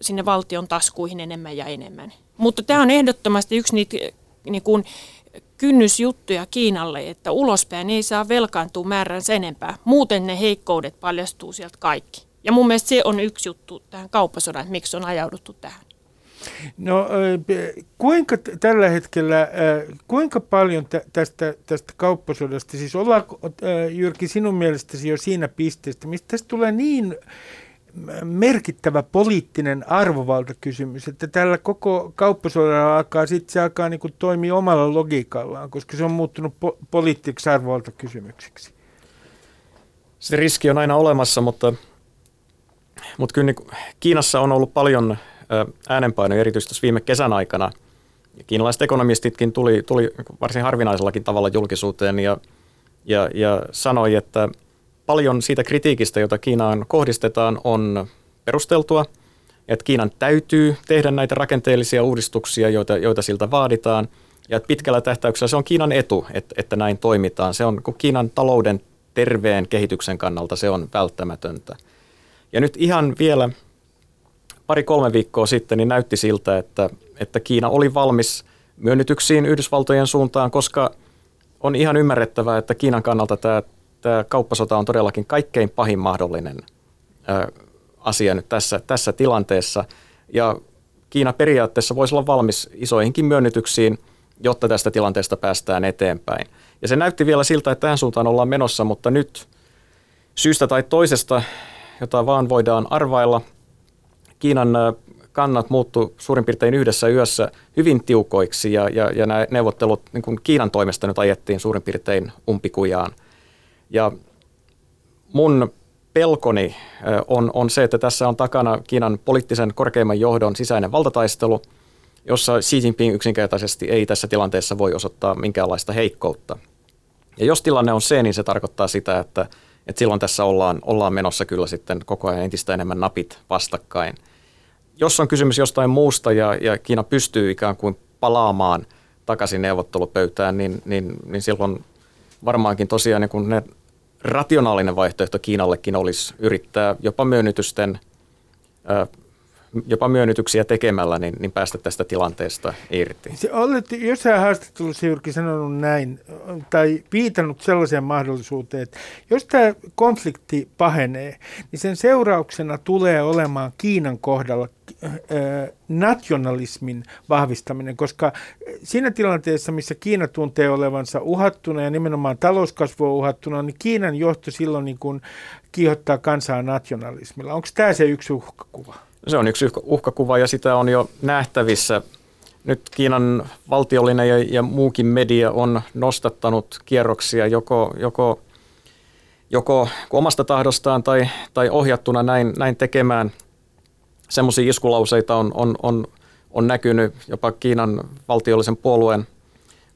sinne valtion taskuihin enemmän ja enemmän. Mutta tämä on ehdottomasti yksi niitä niin kuin kynnysjuttuja Kiinalle, että ulospäin ei saa velkaantua määränsä enempää. Muuten ne heikkoudet paljastuu sieltä kaikki. Ja mun mielestä se on yksi juttu tähän kauppasodan, että miksi on ajauduttu tähän. No kuinka tällä hetkellä, kuinka paljon tästä, tästä kauppasodasta, siis ollaanko Jyrki sinun mielestäsi jo siinä pisteessä, mistä tulee niin merkittävä poliittinen arvovaltakysymys, että tällä koko kauppasodalla alkaa sitten se alkaa niin kuin toimia omalla logiikallaan, koska se on muuttunut po- poliittiseksi arvovaltakysymykseksi. Se riski on aina olemassa, mutta, mutta kyllä niin Kiinassa on ollut paljon äänenpainoja erityisesti viime kesän aikana. Kiinalaiset ekonomistitkin tuli, tuli varsin harvinaisellakin tavalla julkisuuteen ja, ja, ja sanoi, että – paljon siitä kritiikistä, jota Kiinaan kohdistetaan, on perusteltua, että Kiinan täytyy tehdä näitä rakenteellisia uudistuksia, joita, joita siltä vaaditaan, Ja pitkällä tähtäyksellä se on Kiinan etu, että, että näin toimitaan. Se on Kiinan talouden terveen kehityksen kannalta se on välttämätöntä. Ja nyt ihan vielä pari-kolme viikkoa sitten niin näytti siltä, että, että Kiina oli valmis myönnytyksiin Yhdysvaltojen suuntaan, koska on ihan ymmärrettävää, että Kiinan kannalta tämä, tämä kauppasota on todellakin kaikkein pahin mahdollinen asia nyt tässä, tässä tilanteessa. Ja Kiina periaatteessa voisi olla valmis isoihinkin myönnytyksiin, jotta tästä tilanteesta päästään eteenpäin. Ja se näytti vielä siltä, että tähän suuntaan ollaan menossa, mutta nyt syystä tai toisesta, jota vaan voidaan arvailla, Kiinan kannat muuttu suurin piirtein yhdessä yössä hyvin tiukoiksi ja, ja, ja nämä neuvottelut niin kuin Kiinan toimesta nyt ajettiin suurin piirtein umpikujaan. Ja mun pelkoni on, on se, että tässä on takana Kiinan poliittisen korkeimman johdon sisäinen valtataistelu, jossa Xi Jinping yksinkertaisesti ei tässä tilanteessa voi osoittaa minkäänlaista heikkoutta. Ja jos tilanne on se, niin se tarkoittaa sitä, että, että silloin tässä ollaan, ollaan menossa kyllä sitten koko ajan entistä enemmän napit vastakkain. Jos on kysymys jostain muusta ja, ja Kiina pystyy ikään kuin palaamaan takaisin neuvottelupöytään, niin, niin, niin silloin varmaankin tosiaan niin kun ne rationaalinen vaihtoehto Kiinallekin olisi yrittää jopa myönnytysten myönnytyksiä tekemällä, niin, niin päästä tästä tilanteesta irti. Se olet jossain haastattelussa Jyrki sanonut näin, tai viitannut sellaiseen mahdollisuuteen, että jos tämä konflikti pahenee, niin sen seurauksena tulee olemaan Kiinan kohdalla nationalismin vahvistaminen, koska siinä tilanteessa, missä Kiina tuntee olevansa uhattuna ja nimenomaan talouskasvu on uhattuna, niin Kiinan johto silloin niin kuin kiihottaa kansaa nationalismilla. Onko tämä se yksi uhkakuva? Se on yksi uhkakuva ja sitä on jo nähtävissä. Nyt Kiinan valtiollinen ja, ja muukin media on nostattanut kierroksia joko, joko, joko omasta tahdostaan tai, tai ohjattuna näin, näin tekemään. Semmoisia iskulauseita on, on, on, on näkynyt jopa Kiinan valtiollisen puolueen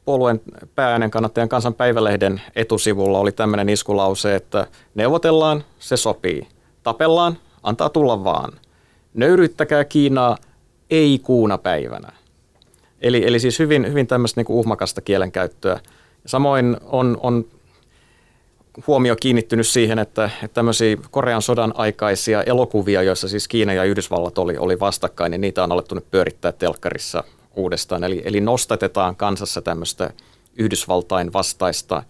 puolueen päääänen kannattajan kansan päivälehden etusivulla oli tämmöinen iskulause, että neuvotellaan, se sopii. Tapellaan, antaa tulla vaan – nöyryttäkää Kiinaa ei kuuna päivänä. Eli, eli siis hyvin, hyvin tämmöistä niin uhmakasta kielenkäyttöä. Samoin on, on huomio kiinnittynyt siihen, että, että tämmöisiä Korean sodan aikaisia elokuvia, joissa siis Kiina ja Yhdysvallat oli, oli vastakkain, niin niitä on alettu nyt pyörittää telkkarissa uudestaan. Eli, eli nostatetaan kansassa tämmöistä Yhdysvaltain vastaista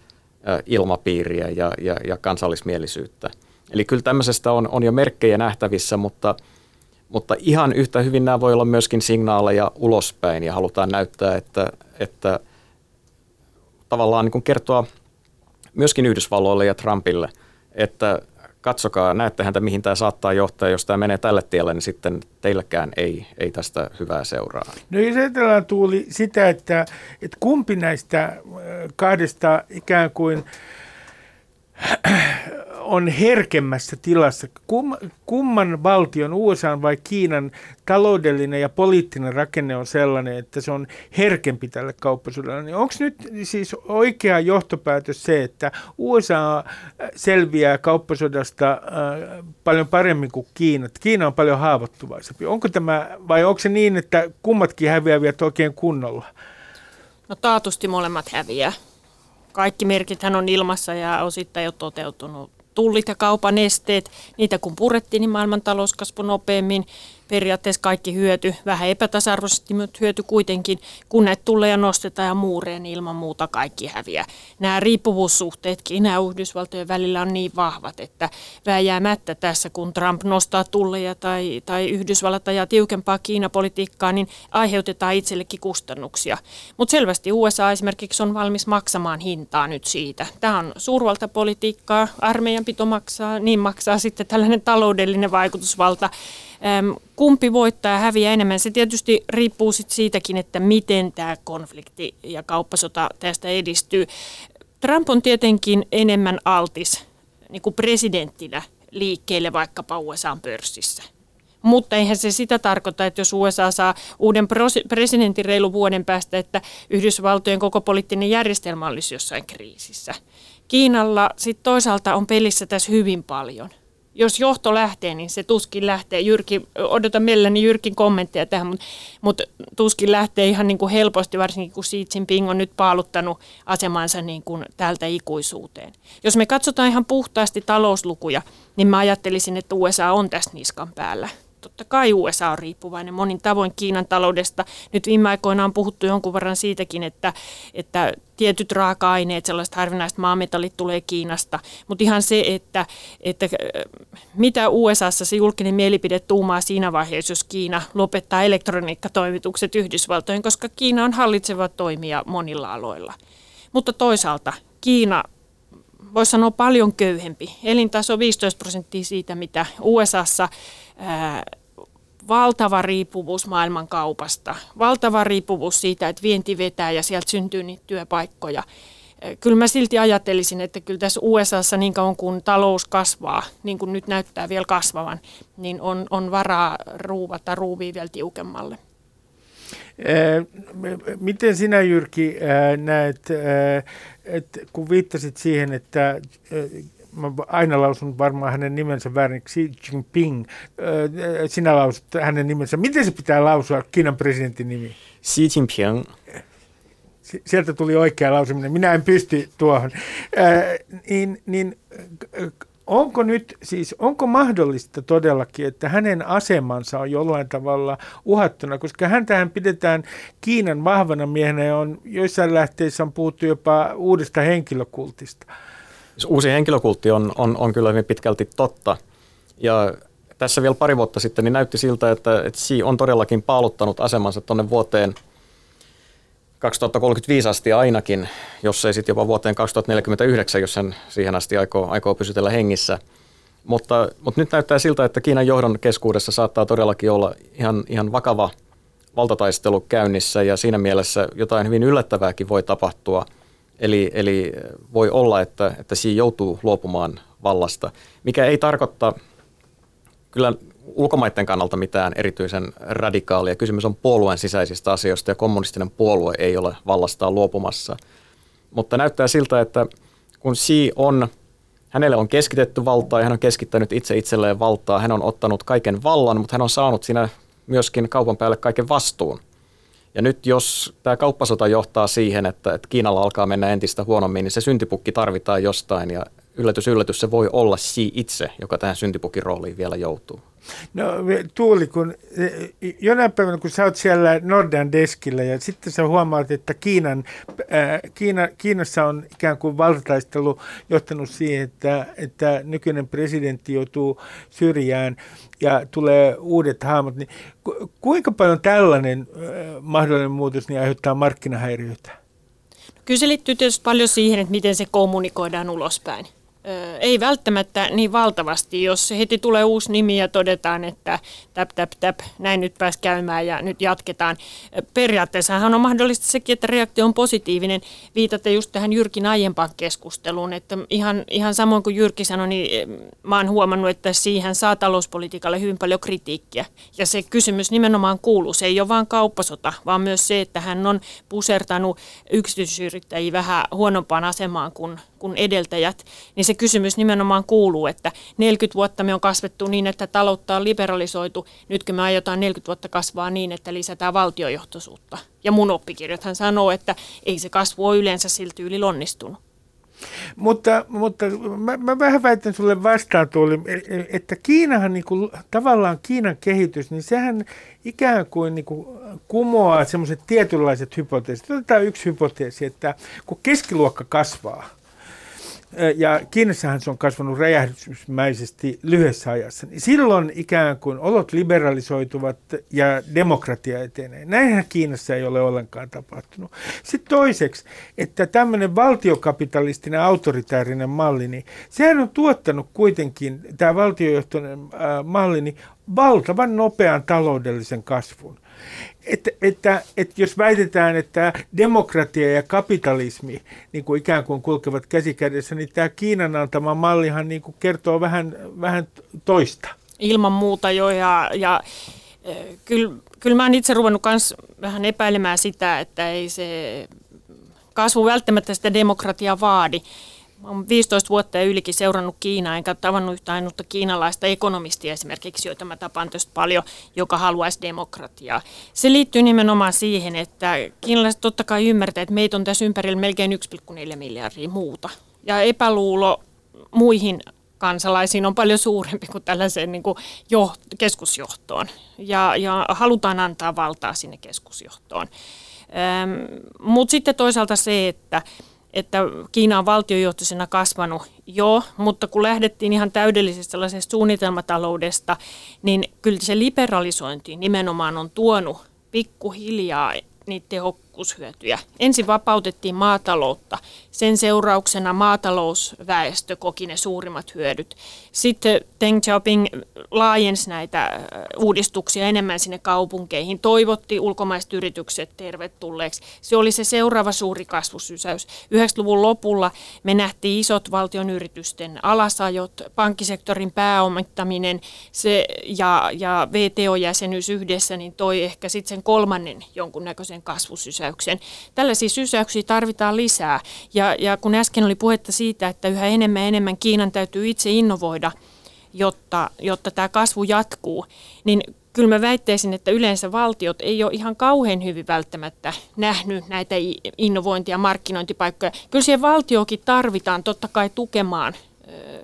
ilmapiiriä ja, ja, ja kansallismielisyyttä. Eli kyllä tämmöisestä on, on jo merkkejä nähtävissä, mutta – mutta ihan yhtä hyvin nämä voi olla myöskin signaaleja ulospäin ja halutaan näyttää, että, että tavallaan niin kertoa myöskin Yhdysvalloille ja Trumpille, että katsokaa, näette häntä, mihin tämä saattaa johtaa. Jos tämä menee tälle tielle, niin sitten teillekään ei, ei tästä hyvää seuraa. No jos ajatellaan Tuuli sitä, että, että kumpi näistä äh, kahdesta ikään kuin on herkemmässä tilassa. Kum, kumman valtion, USA vai Kiinan taloudellinen ja poliittinen rakenne on sellainen, että se on herkempi tälle kauppasodalle. Niin Onko nyt siis oikea johtopäätös se, että USA selviää kauppasodasta äh, paljon paremmin kuin Kiina? Kiina on paljon haavoittuvaisempi. Onko tämä, vai onko se niin, että kummatkin häviävät oikein kunnolla? No taatusti molemmat häviää kaikki merkithän on ilmassa ja osittain jo toteutunut tullit ja kaupan esteet, niitä kun purettiin, niin maailman talouskasvu nopeammin periaatteessa kaikki hyöty, vähän epätasa-arvoisesti, mutta hyöty kuitenkin, kun näitä tulleja nostetaan ja muureen, niin ilman muuta kaikki häviää. Nämä riippuvuussuhteetkin nämä Yhdysvaltojen välillä on niin vahvat, että vääjäämättä tässä, kun Trump nostaa tulleja tai, tai Yhdysvallat ajaa tiukempaa Kiinapolitiikkaa, niin aiheutetaan itsellekin kustannuksia. Mutta selvästi USA esimerkiksi on valmis maksamaan hintaa nyt siitä. Tämä on suurvaltapolitiikkaa, armeijan pito maksaa, niin maksaa sitten tällainen taloudellinen vaikutusvalta kumpi voittaa ja häviää enemmän, se tietysti riippuu sit siitäkin, että miten tämä konflikti ja kauppasota tästä edistyy. Trump on tietenkin enemmän altis niin kuin presidenttinä liikkeelle vaikkapa USA-pörssissä. Mutta eihän se sitä tarkoita, että jos USA saa uuden presidentin reilu vuoden päästä, että Yhdysvaltojen koko poliittinen järjestelmä olisi jossain kriisissä. Kiinalla sitten toisaalta on pelissä tässä hyvin paljon Jos johto lähtee, niin se tuskin lähtee. Jyrki, odotan mielelläni Jyrkin kommentteja tähän, mutta, mutta tuskin lähtee ihan niin kuin helposti, varsinkin kun Xi Jinping on nyt paaluttanut asemansa niin kuin täältä ikuisuuteen. Jos me katsotaan ihan puhtaasti talouslukuja, niin mä ajattelisin, että USA on tässä niskan päällä totta kai USA on riippuvainen monin tavoin Kiinan taloudesta. Nyt viime aikoina on puhuttu jonkun verran siitäkin, että, että tietyt raaka-aineet, sellaiset harvinaiset maametallit tulee Kiinasta, mutta ihan se, että, että äh, mitä USAssa se julkinen mielipide tuumaa siinä vaiheessa, jos Kiina lopettaa elektroniikkatoimitukset Yhdysvaltoihin, koska Kiina on hallitseva toimija monilla aloilla. Mutta toisaalta Kiina voisi sanoa paljon köyhempi. Elintaso 15 prosenttia siitä, mitä USAssa valtava riippuvuus maailmankaupasta, valtava riippuvuus siitä, että vienti vetää ja sieltä syntyy niitä työpaikkoja. Kyllä mä silti ajattelisin, että kyllä tässä USAssa niin kauan kuin talous kasvaa, niin kuin nyt näyttää vielä kasvavan, niin on, on varaa ruuvata ruuvia vielä tiukemmalle. Miten sinä Jyrki näet, että kun viittasit siihen, että mä aina lausun varmaan hänen nimensä väärin, Xi Jinping, sinä lausut hänen nimensä. Miten se pitää lausua, Kiinan presidentin nimi? Xi Jinping. Sieltä tuli oikea lausuminen. Minä en pysty tuohon. Äh, niin, niin onko nyt siis, onko mahdollista todellakin, että hänen asemansa on jollain tavalla uhattuna, koska häntähän pidetään Kiinan vahvana miehenä ja on joissain lähteissä on puhuttu jopa uudesta henkilökultista. Uusi henkilökultti on, on, on kyllä hyvin pitkälti totta. Ja tässä vielä pari vuotta sitten niin näytti siltä, että, että Xi on todellakin paaluttanut asemansa tuonne vuoteen 2035 asti ainakin, jos ei sitten jopa vuoteen 2049, jos hän siihen asti aikoo, aikoo pysytellä hengissä. Mutta, mutta nyt näyttää siltä, että Kiinan johdon keskuudessa saattaa todellakin olla ihan, ihan vakava valtataistelu käynnissä ja siinä mielessä jotain hyvin yllättävääkin voi tapahtua – Eli, eli voi olla, että, että siinä joutuu luopumaan vallasta, mikä ei tarkoita kyllä ulkomaiden kannalta mitään erityisen radikaalia. Kysymys on puolueen sisäisistä asioista ja kommunistinen puolue ei ole vallastaan luopumassa. Mutta näyttää siltä, että kun Xi on, hänelle on keskitetty valtaa ja hän on keskittänyt itse itselleen valtaa, hän on ottanut kaiken vallan, mutta hän on saanut siinä myöskin kaupan päälle kaiken vastuun. Ja nyt jos tämä kauppasota johtaa siihen, että, että Kiinalla alkaa mennä entistä huonommin, niin se syntipukki tarvitaan jostain. Ja yllätys, yllätys, se voi olla Xi itse, joka tähän syntipukin rooliin vielä joutuu. No Tuuli, kun e, jonain päivänä, kun sä oot siellä Nordean deskillä ja sitten sä huomaat, että Kiinan, ää, Kiina, Kiinassa on ikään kuin valtataistelu johtanut siihen, että, että nykyinen presidentti joutuu syrjään ja tulee uudet hahmot, niin ku, kuinka paljon tällainen ää, mahdollinen muutos niin aiheuttaa markkinahäiriöitä? Kyllä se liittyy tietysti paljon siihen, että miten se kommunikoidaan ulospäin ei välttämättä niin valtavasti, jos heti tulee uusi nimi ja todetaan, että täp, täp, täp, näin nyt pääs käymään ja nyt jatketaan. Periaatteessahan on mahdollista sekin, että reaktio on positiivinen. Viitatte just tähän Jyrkin aiempaan keskusteluun, että ihan, ihan samoin kuin Jyrki sanoi, niin mä oon huomannut, että siihen saa talouspolitiikalle hyvin paljon kritiikkiä. Ja se kysymys nimenomaan kuuluu, se ei ole vain kauppasota, vaan myös se, että hän on pusertanut yksityisyrittäjiä vähän huonompaan asemaan kuin, kuin edeltäjät, niin se kysymys nimenomaan kuuluu, että 40 vuotta me on kasvettu niin, että taloutta on liberalisoitu. Nytkö me aiotaan 40 vuotta kasvaa niin, että lisätään valtiojohtoisuutta. Ja mun oppikirjathan sanoo, että ei se kasvu ole yleensä silti yli onnistunut. Mutta, mutta mä, mä vähän väitän sulle vastaan tuoli, että Kiinahan niin kuin, tavallaan Kiinan kehitys, niin sehän ikään kuin, niin kuin kumoaa semmoiset tietynlaiset hypoteesit. Otetaan yksi hypoteesi, että kun keskiluokka kasvaa, ja Kiinassahan se on kasvanut räjähdysmäisesti lyhyessä ajassa, niin silloin ikään kuin olot liberalisoituvat ja demokratia etenee. Näinhän Kiinassa ei ole ollenkaan tapahtunut. Sitten toiseksi, että tämmöinen valtiokapitalistinen autoritäärinen malli, niin sehän on tuottanut kuitenkin, tämä valtiojohtoinen malli, niin valtavan nopean taloudellisen kasvun että, että, että jos väitetään, että demokratia ja kapitalismi niin kuin ikään kuin kulkevat käsikädessä, niin tämä Kiinan antama mallihan niin kuin kertoo vähän, vähän toista. Ilman muuta jo ja, ja kyllä, kyllä mä oon itse ruvennut myös vähän epäilemään sitä, että ei se kasvu välttämättä sitä demokratiaa vaadi. Olen 15 vuotta ja ylikin seurannut Kiinaa, enkä tavannut yhtä ainutta kiinalaista ekonomistia esimerkiksi, joita mä tapaan tästä paljon, joka haluaisi demokratiaa. Se liittyy nimenomaan siihen, että kiinalaiset totta kai ymmärtää, että meitä on tässä ympärillä melkein 1,4 miljardia muuta. Ja epäluulo muihin kansalaisiin on paljon suurempi kuin tällaiseen niin kuin jo, keskusjohtoon. Ja, ja halutaan antaa valtaa sinne keskusjohtoon. Mutta sitten toisaalta se, että että Kiina on valtiojohtoisena kasvanut jo, mutta kun lähdettiin ihan täydellisestä sellaisesta suunnitelmataloudesta, niin kyllä se liberalisointi nimenomaan on tuonut pikkuhiljaa niitä tehokkuushyötyjä. Ensin vapautettiin maataloutta. Sen seurauksena maatalousväestö koki ne suurimmat hyödyt. Sitten Deng Xiaoping laajensi näitä uudistuksia enemmän sinne kaupunkeihin, toivotti ulkomaiset yritykset tervetulleeksi. Se oli se seuraava suuri kasvusysäys. 90-luvun lopulla me nähtiin isot valtion yritysten alasajot, pankkisektorin pääomittaminen se, ja, ja VTO-jäsenyys yhdessä niin toi ehkä sitten sen kolmannen jonkunnäköisen kasvusysäyksen. Tällaisia sysäyksiä tarvitaan lisää. Ja, ja kun äsken oli puhetta siitä, että yhä enemmän ja enemmän Kiinan täytyy itse innovoida – jotta, jotta tämä kasvu jatkuu, niin kyllä mä väittäisin, että yleensä valtiot ei ole ihan kauhean hyvin välttämättä nähnyt näitä innovointi- ja markkinointipaikkoja. Kyllä siihen valtiokin tarvitaan totta kai tukemaan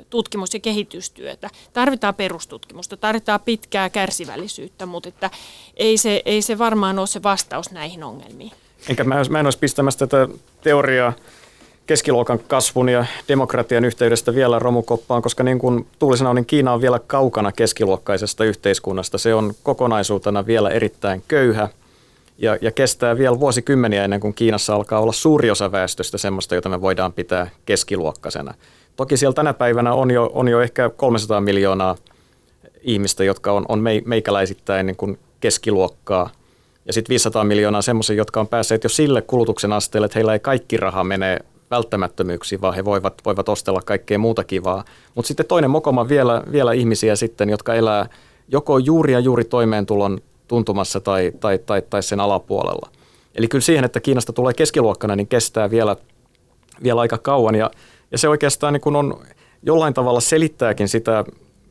tutkimus- ja kehitystyötä. Tarvitaan perustutkimusta, tarvitaan pitkää kärsivällisyyttä, mutta että ei, se, ei se varmaan ole se vastaus näihin ongelmiin. Enkä mä, mä en olisi pistämässä tätä teoriaa keskiluokan kasvun ja demokratian yhteydestä vielä romukoppaan, koska niin kuin Tuuli sanoi, niin Kiina on vielä kaukana keskiluokkaisesta yhteiskunnasta. Se on kokonaisuutena vielä erittäin köyhä ja, ja kestää vielä vuosikymmeniä ennen kuin Kiinassa alkaa olla suuri osa väestöstä semmoista, jota me voidaan pitää keskiluokkaisena. Toki siellä tänä päivänä on jo, on jo ehkä 300 miljoonaa ihmistä, jotka on, on meikäläisittäin niin kuin keskiluokkaa – ja sitten 500 miljoonaa semmoisia, jotka on päässeet jo sille kulutuksen asteelle, että heillä ei kaikki raha mene välttämättömyyksiä, vaan he voivat, voivat ostella kaikkea muuta kivaa. Mutta sitten toinen mokoma vielä, vielä ihmisiä sitten, jotka elää joko juuri ja juuri toimeentulon tuntumassa tai, tai, tai, tai sen alapuolella. Eli kyllä siihen, että Kiinasta tulee keskiluokkana, niin kestää vielä, vielä aika kauan. Ja, ja se oikeastaan niin kuin on jollain tavalla selittääkin sitä,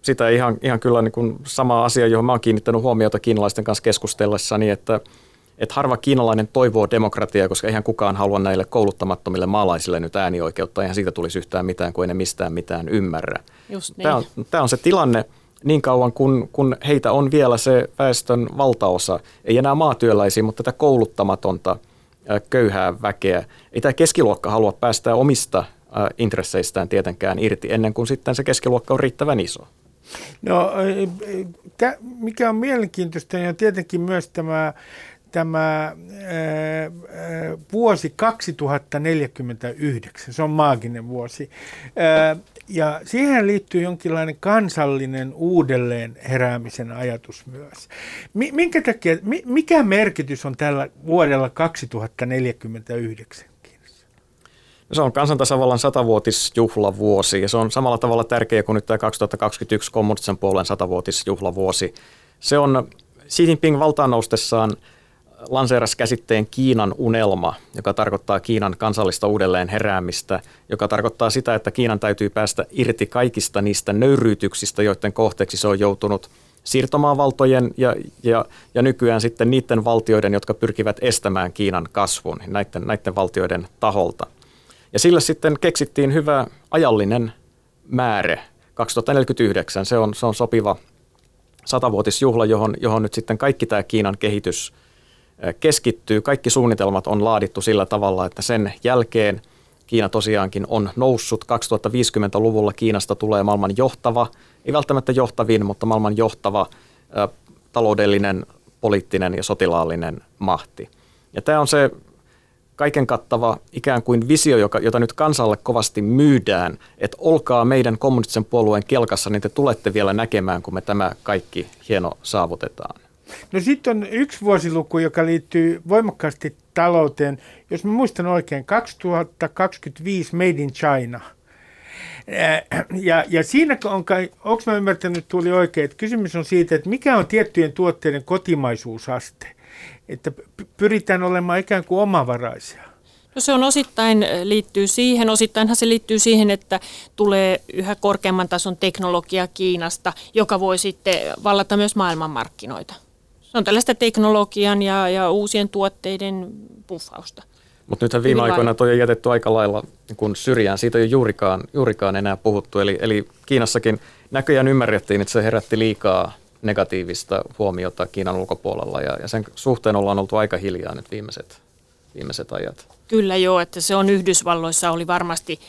sitä ihan, ihan kyllä niin kuin sama asia, johon mä oon kiinnittänyt huomiota kiinalaisten kanssa keskustellessani, että – että harva kiinalainen toivoo demokratiaa, koska eihän kukaan halua näille kouluttamattomille maalaisille nyt äänioikeutta, eihän siitä tulisi yhtään mitään, kun ei ne mistään mitään ymmärrä. Just niin. Tämä, on, tämä on se tilanne niin kauan, kun, kun heitä on vielä se väestön valtaosa, ei enää maatyöläisiä, mutta tätä kouluttamatonta köyhää väkeä. Ei tämä keskiluokka halua päästä omista intresseistään tietenkään irti ennen kuin sitten se keskiluokka on riittävän iso. No, mikä on mielenkiintoista, niin on tietenkin myös tämä tämä ää, vuosi 2049, se on maaginen vuosi. Ää, ja siihen liittyy jonkinlainen kansallinen uudelleen heräämisen ajatus myös. Minkä takia, mikä merkitys on tällä vuodella 2049? Se on kansantasavallan satavuotisjuhlavuosi ja se on samalla tavalla tärkeä kuin nyt tämä 2021 kommunistisen puolen satavuotisjuhlavuosi. Se on Xi Jinping valtaan noustessaan – lanseerasi käsitteen Kiinan unelma, joka tarkoittaa Kiinan kansallista uudelleen heräämistä, joka tarkoittaa sitä, että Kiinan täytyy päästä irti kaikista niistä nöyryytyksistä, joiden kohteeksi se on joutunut siirtomaavaltojen ja, ja, ja nykyään sitten niiden valtioiden, jotka pyrkivät estämään Kiinan kasvun, näiden, näiden valtioiden taholta. Ja sillä sitten keksittiin hyvä ajallinen määrä, 2049. Se on, se on sopiva satavuotisjuhla, johon, johon nyt sitten kaikki tämä Kiinan kehitys – keskittyy. Kaikki suunnitelmat on laadittu sillä tavalla, että sen jälkeen Kiina tosiaankin on noussut. 2050-luvulla Kiinasta tulee maailman johtava, ei välttämättä johtavin, mutta maailman johtava taloudellinen, poliittinen ja sotilaallinen mahti. Ja tämä on se kaiken kattava ikään kuin visio, joka, jota nyt kansalle kovasti myydään, että olkaa meidän kommunistisen puolueen kelkassa, niin te tulette vielä näkemään, kun me tämä kaikki hieno saavutetaan. No sitten on yksi vuosiluku, joka liittyy voimakkaasti talouteen. Jos mä muistan oikein, 2025 Made in China. Ja, ja siinä on kai, onko mä ymmärtänyt tuli oikein, että kysymys on siitä, että mikä on tiettyjen tuotteiden kotimaisuusaste. Että pyritään olemaan ikään kuin omavaraisia. No se on osittain liittyy siihen, osittainhan se liittyy siihen, että tulee yhä korkeamman tason teknologia Kiinasta, joka voi sitten vallata myös maailmanmarkkinoita. Se on tällaista teknologian ja, ja uusien tuotteiden puffausta. Mutta nythän viime aikoina toi on jätetty aika lailla kun syrjään. Siitä ei ole juurikaan, juurikaan enää puhuttu. Eli, eli Kiinassakin näköjään ymmärrettiin, että se herätti liikaa negatiivista huomiota Kiinan ulkopuolella ja, ja sen suhteen ollaan oltu aika hiljaa nyt viimeiset, viimeiset ajat. Kyllä joo, että se on Yhdysvalloissa oli varmasti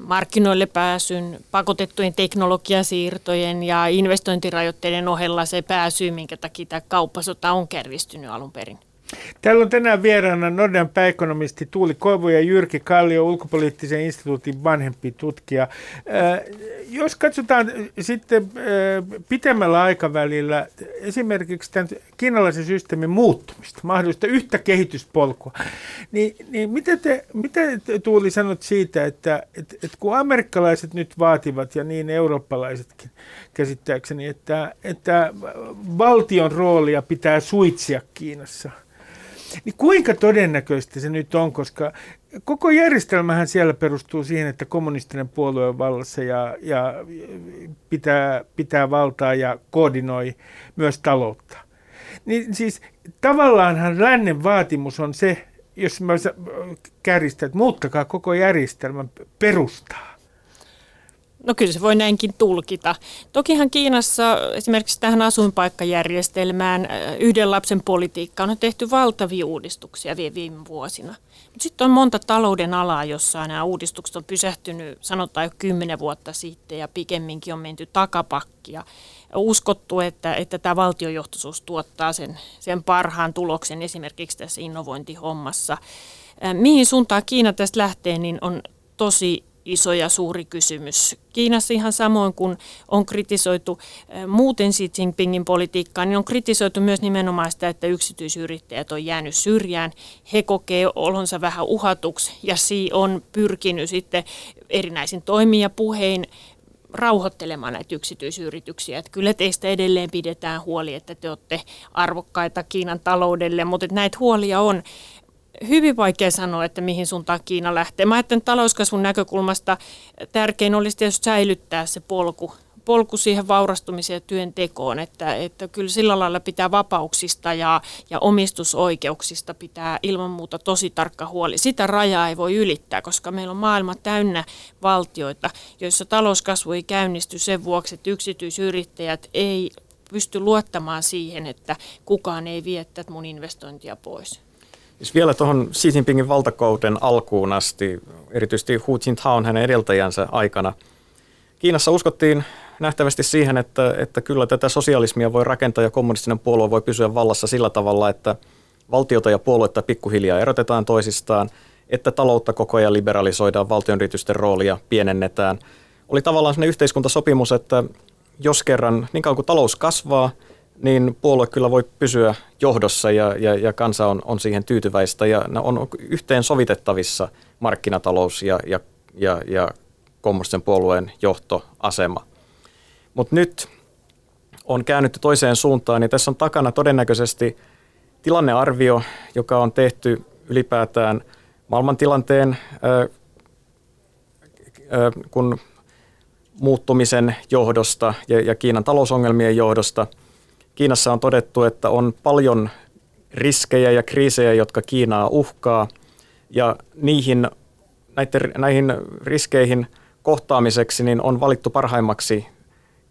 markkinoille pääsyn, pakotettujen teknologiasiirtojen ja investointirajoitteiden ohella se pääsy, minkä takia tämä kauppasota on kärvistynyt alun perin. Täällä on tänään vieraana Nordean pääekonomisti Tuuli Koivu ja Jyrki Kallio, ulkopoliittisen instituutin vanhempi tutkija. Äh, jos katsotaan sitten äh, pitemmällä aikavälillä esimerkiksi tämän kiinalaisen systeemin muuttumista, mahdollista yhtä kehityspolkua, niin, niin mitä, te, mitä te Tuuli sanot siitä, että, että, että kun amerikkalaiset nyt vaativat ja niin eurooppalaisetkin käsittääkseni, että, että valtion roolia pitää suitsia Kiinassa – niin kuinka todennäköistä se nyt on, koska koko järjestelmähän siellä perustuu siihen, että kommunistinen puolue on vallassa ja, ja pitää, pitää valtaa ja koordinoi myös taloutta. Niin siis tavallaanhan lännen vaatimus on se, jos mä kärjistän, että muuttakaa koko järjestelmän perustaa. No kyllä se voi näinkin tulkita. Tokihan Kiinassa esimerkiksi tähän asuinpaikkajärjestelmään yhden lapsen politiikkaan on tehty valtavia uudistuksia viime vuosina. Sitten on monta talouden alaa, jossa nämä uudistukset on pysähtynyt sanotaan jo kymmenen vuotta sitten ja pikemminkin on menty takapakkia. Uskottu, että, että tämä valtiojohtoisuus tuottaa sen, sen parhaan tuloksen esimerkiksi tässä innovointihommassa. Mihin suuntaan Kiina tästä lähtee, niin on tosi iso ja suuri kysymys. Kiinassa ihan samoin kuin on kritisoitu eh, muuten Xi Jinpingin politiikkaa, niin on kritisoitu myös nimenomaan sitä, että yksityisyrittäjät on jäänyt syrjään. He kokee olonsa vähän uhatuksi ja Xi on pyrkinyt sitten erinäisin toimiin ja puhein rauhoittelemaan näitä yksityisyrityksiä. Että kyllä teistä edelleen pidetään huoli, että te olette arvokkaita Kiinan taloudelle, mutta näitä huolia on hyvin vaikea sanoa, että mihin suuntaan Kiina lähtee. Mä ajattelen talouskasvun näkökulmasta tärkein olisi tietysti säilyttää se polku, polku siihen vaurastumiseen ja työntekoon, että, että kyllä sillä lailla pitää vapauksista ja, ja omistusoikeuksista pitää ilman muuta tosi tarkka huoli. Sitä rajaa ei voi ylittää, koska meillä on maailma täynnä valtioita, joissa talouskasvu ei käynnisty sen vuoksi, että yksityisyrittäjät ei pysty luottamaan siihen, että kukaan ei vie tätä mun investointia pois. Jos vielä tuohon Xi Jinpingin valtakauden alkuun asti, erityisesti Hu Jintaon hänen edeltäjänsä aikana, Kiinassa uskottiin nähtävästi siihen, että, että kyllä tätä sosialismia voi rakentaa ja kommunistinen puolue voi pysyä vallassa sillä tavalla, että valtiota ja puoluetta pikkuhiljaa erotetaan toisistaan, että taloutta koko ajan liberalisoidaan, valtion yritysten roolia pienennetään. Oli tavallaan sellainen yhteiskuntasopimus, että jos kerran niin kauan kuin talous kasvaa, niin puolue kyllä voi pysyä johdossa ja, ja, ja kansa on, on siihen tyytyväistä ja on yhteen sovitettavissa markkinatalous ja, ja, ja, ja kommunistisen puolueen johtoasema. Mutta nyt on käännytty toiseen suuntaan, niin tässä on takana todennäköisesti tilannearvio, joka on tehty ylipäätään maailmantilanteen ää, ää, kun muuttumisen johdosta ja, ja Kiinan talousongelmien johdosta – Kiinassa on todettu, että on paljon riskejä ja kriisejä, jotka Kiinaa uhkaa, ja niihin, näiden, näihin riskeihin kohtaamiseksi niin on valittu parhaimmaksi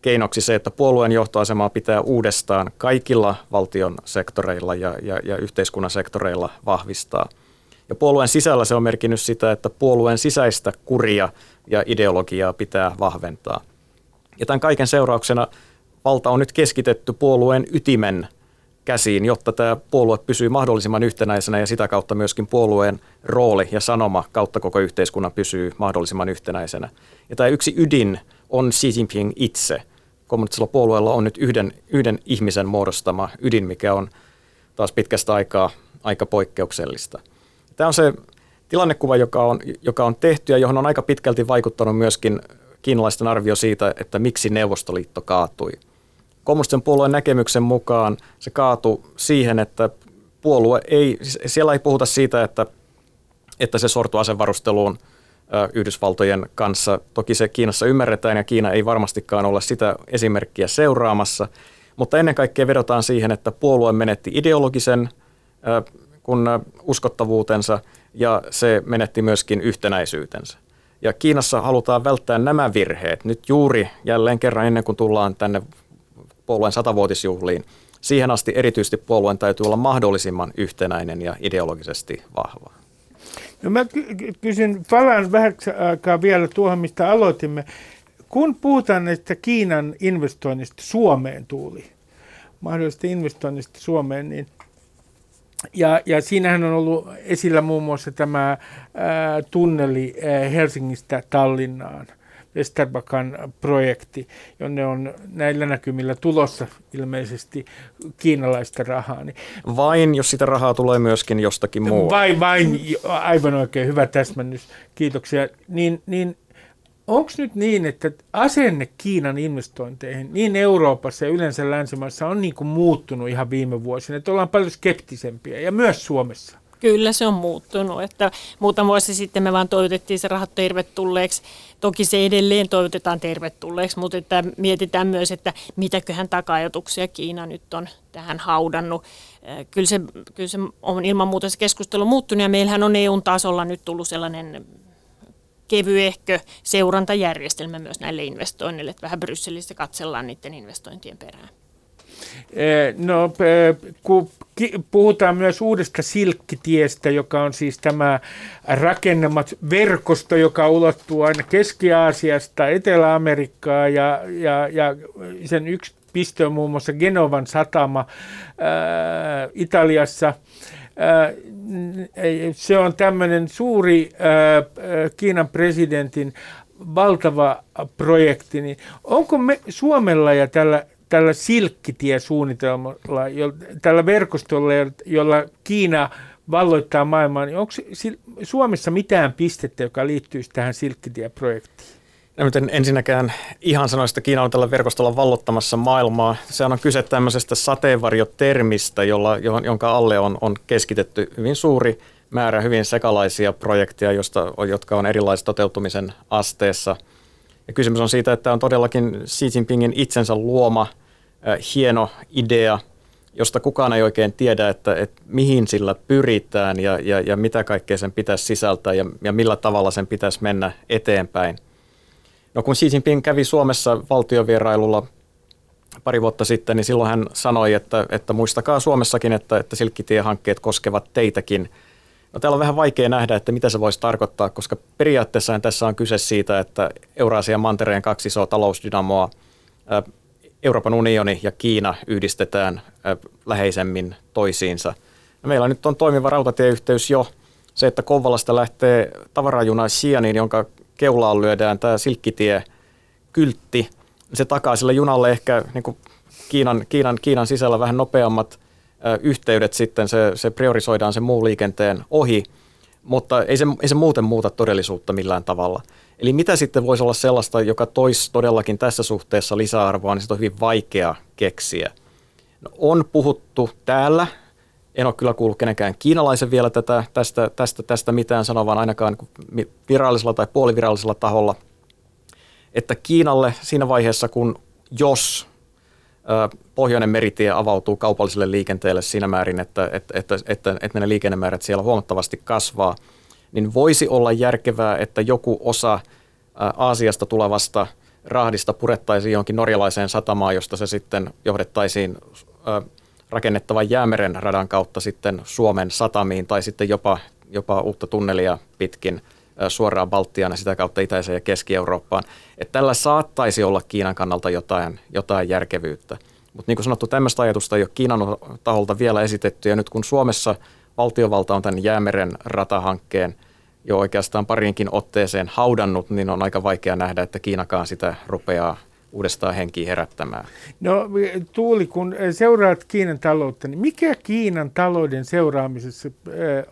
keinoksi se, että puolueen johtoasemaa pitää uudestaan kaikilla valtion sektoreilla ja, ja, ja yhteiskunnan sektoreilla vahvistaa. Ja puolueen sisällä se on merkinnyt sitä, että puolueen sisäistä kuria ja ideologiaa pitää vahventaa. Ja tämän kaiken seurauksena valta on nyt keskitetty puolueen ytimen käsiin, jotta tämä puolue pysyy mahdollisimman yhtenäisenä ja sitä kautta myöskin puolueen rooli ja sanoma kautta koko yhteiskunnan pysyy mahdollisimman yhtenäisenä. Ja tämä yksi ydin on Xi Jinping itse. Kommunistisella puolueella on nyt yhden, yhden ihmisen muodostama ydin, mikä on taas pitkästä aikaa aika poikkeuksellista. Tämä on se tilannekuva, joka on, joka on tehty ja johon on aika pitkälti vaikuttanut myöskin kiinalaisten arvio siitä, että miksi Neuvostoliitto kaatui – kommunistisen puolueen näkemyksen mukaan se kaatui siihen, että puolue ei, siellä ei puhuta siitä, että, että se sortuu asevarusteluun Yhdysvaltojen kanssa. Toki se Kiinassa ymmärretään ja Kiina ei varmastikaan ole sitä esimerkkiä seuraamassa, mutta ennen kaikkea vedotaan siihen, että puolue menetti ideologisen kun uskottavuutensa ja se menetti myöskin yhtenäisyytensä. Ja Kiinassa halutaan välttää nämä virheet nyt juuri jälleen kerran ennen kuin tullaan tänne puolueen satavuotisjuhliin. Siihen asti erityisesti puolueen täytyy olla mahdollisimman yhtenäinen ja ideologisesti vahva. No mä kysyn, palaan vähän aikaa vielä tuohon, mistä aloitimme. Kun puhutaan näistä Kiinan investoinnista Suomeen tuuli, mahdollisesta investoinnista Suomeen, niin ja, ja siinähän on ollut esillä muun muassa tämä ää, tunneli ää, Helsingistä Tallinnaan, Westerbakan projekti, jonne on näillä näkymillä tulossa ilmeisesti kiinalaista rahaa. Niin, vain, jos sitä rahaa tulee myöskin jostakin muualta. Vain, vain, aivan oikein, hyvä täsmännys, kiitoksia. Niin, niin onko nyt niin, että asenne Kiinan investointeihin niin Euroopassa ja yleensä länsimaissa on niin kuin muuttunut ihan viime vuosina, että ollaan paljon skeptisempiä ja myös Suomessa? Kyllä se on muuttunut, että muutama vuosi sitten me vaan toivotettiin se rahat tervetulleeksi. Toki se edelleen toivotetaan tervetulleeksi, mutta että mietitään myös, että mitäköhän takajatuksia Kiina nyt on tähän haudannut. Kyllä se, kyllä se on ilman muuta se keskustelu muuttunut ja meillähän on EUn tasolla nyt tullut sellainen kevyehkö seurantajärjestelmä myös näille investoinneille, että vähän Brysselissä katsellaan niiden investointien perään. Eh, no, kun puhutaan myös uudesta silkkitiestä, joka on siis tämä rakennemat verkosto, joka ulottuu aina Keski-Aasiasta Etelä-Amerikkaan ja, ja, ja sen yksi piste on muun muassa Genovan satama ää, Italiassa. Se on tämmöinen suuri Kiinan presidentin valtava projekti, niin onko me Suomella ja tällä, tällä silkkitie-suunnitelmalla, tällä verkostolla, jolla Kiina valloittaa maailmaa, niin onko Suomessa mitään pistettä, joka liittyisi tähän silkkitie-projektiin? No, en ensinnäkään ihan sanoista Kiina on tällä verkostolla vallottamassa maailmaa. Se on kyse tämmöisestä sateenvarjotermistä, jolla, jonka alle on, on keskitetty hyvin suuri määrä hyvin sekalaisia projekteja, josta, jotka on erilaisessa toteutumisen asteessa. Ja kysymys on siitä, että on todellakin Xi Jinpingin itsensä luoma hieno idea, josta kukaan ei oikein tiedä, että, että mihin sillä pyritään ja, ja, ja mitä kaikkea sen pitäisi sisältää ja, ja millä tavalla sen pitäisi mennä eteenpäin – No kun Xi Jinping kävi Suomessa valtiovierailulla pari vuotta sitten, niin silloin hän sanoi, että, että muistakaa Suomessakin, että, että silkkitiehankkeet koskevat teitäkin. No täällä on vähän vaikea nähdä, että mitä se voisi tarkoittaa, koska periaatteessa tässä on kyse siitä, että Euraasian mantereen kaksi isoa talousdynamoa, Euroopan unioni ja Kiina yhdistetään läheisemmin toisiinsa. Meillä nyt on toimiva rautatieyhteys jo. Se, että Kouvalasta lähtee tavarajuna Xianiin, jonka keulaan lyödään tämä silkkitie-kyltti. Se takaa sille junalle ehkä niin kuin Kiinan, Kiinan, Kiinan sisällä vähän nopeammat yhteydet sitten, se, se priorisoidaan sen muun liikenteen ohi, mutta ei se, ei se muuten muuta todellisuutta millään tavalla. Eli mitä sitten voisi olla sellaista, joka toisi todellakin tässä suhteessa lisäarvoa, niin se on hyvin vaikea keksiä. No, on puhuttu täällä en ole kyllä kuullut kenenkään kiinalaisen vielä tätä, tästä, tästä, tästä mitään sanovan ainakaan virallisella tai puolivirallisella taholla, että Kiinalle siinä vaiheessa, kun jos pohjoinen meritie avautuu kaupalliselle liikenteelle siinä määrin, että, että, että, että, että ne liikennemäärät siellä huomattavasti kasvaa, niin voisi olla järkevää, että joku osa Aasiasta tulevasta rahdista purettaisiin johonkin norjalaiseen satamaan, josta se sitten johdettaisiin rakennettavan jäämeren radan kautta sitten Suomen satamiin tai sitten jopa, jopa uutta tunnelia pitkin suoraan Baltiaan ja sitä kautta Itäiseen ja Keski-Eurooppaan. Että tällä saattaisi olla Kiinan kannalta jotain, jotain järkevyyttä. Mutta niin kuin sanottu, tämmöistä ajatusta ei ole Kiinan taholta vielä esitetty. Ja nyt kun Suomessa valtiovalta on tämän jäämeren ratahankkeen jo oikeastaan parinkin otteeseen haudannut, niin on aika vaikea nähdä, että Kiinakaan sitä rupeaa uudestaan henkiä herättämään? No Tuuli, kun seuraat Kiinan taloutta, niin mikä Kiinan talouden seuraamisessa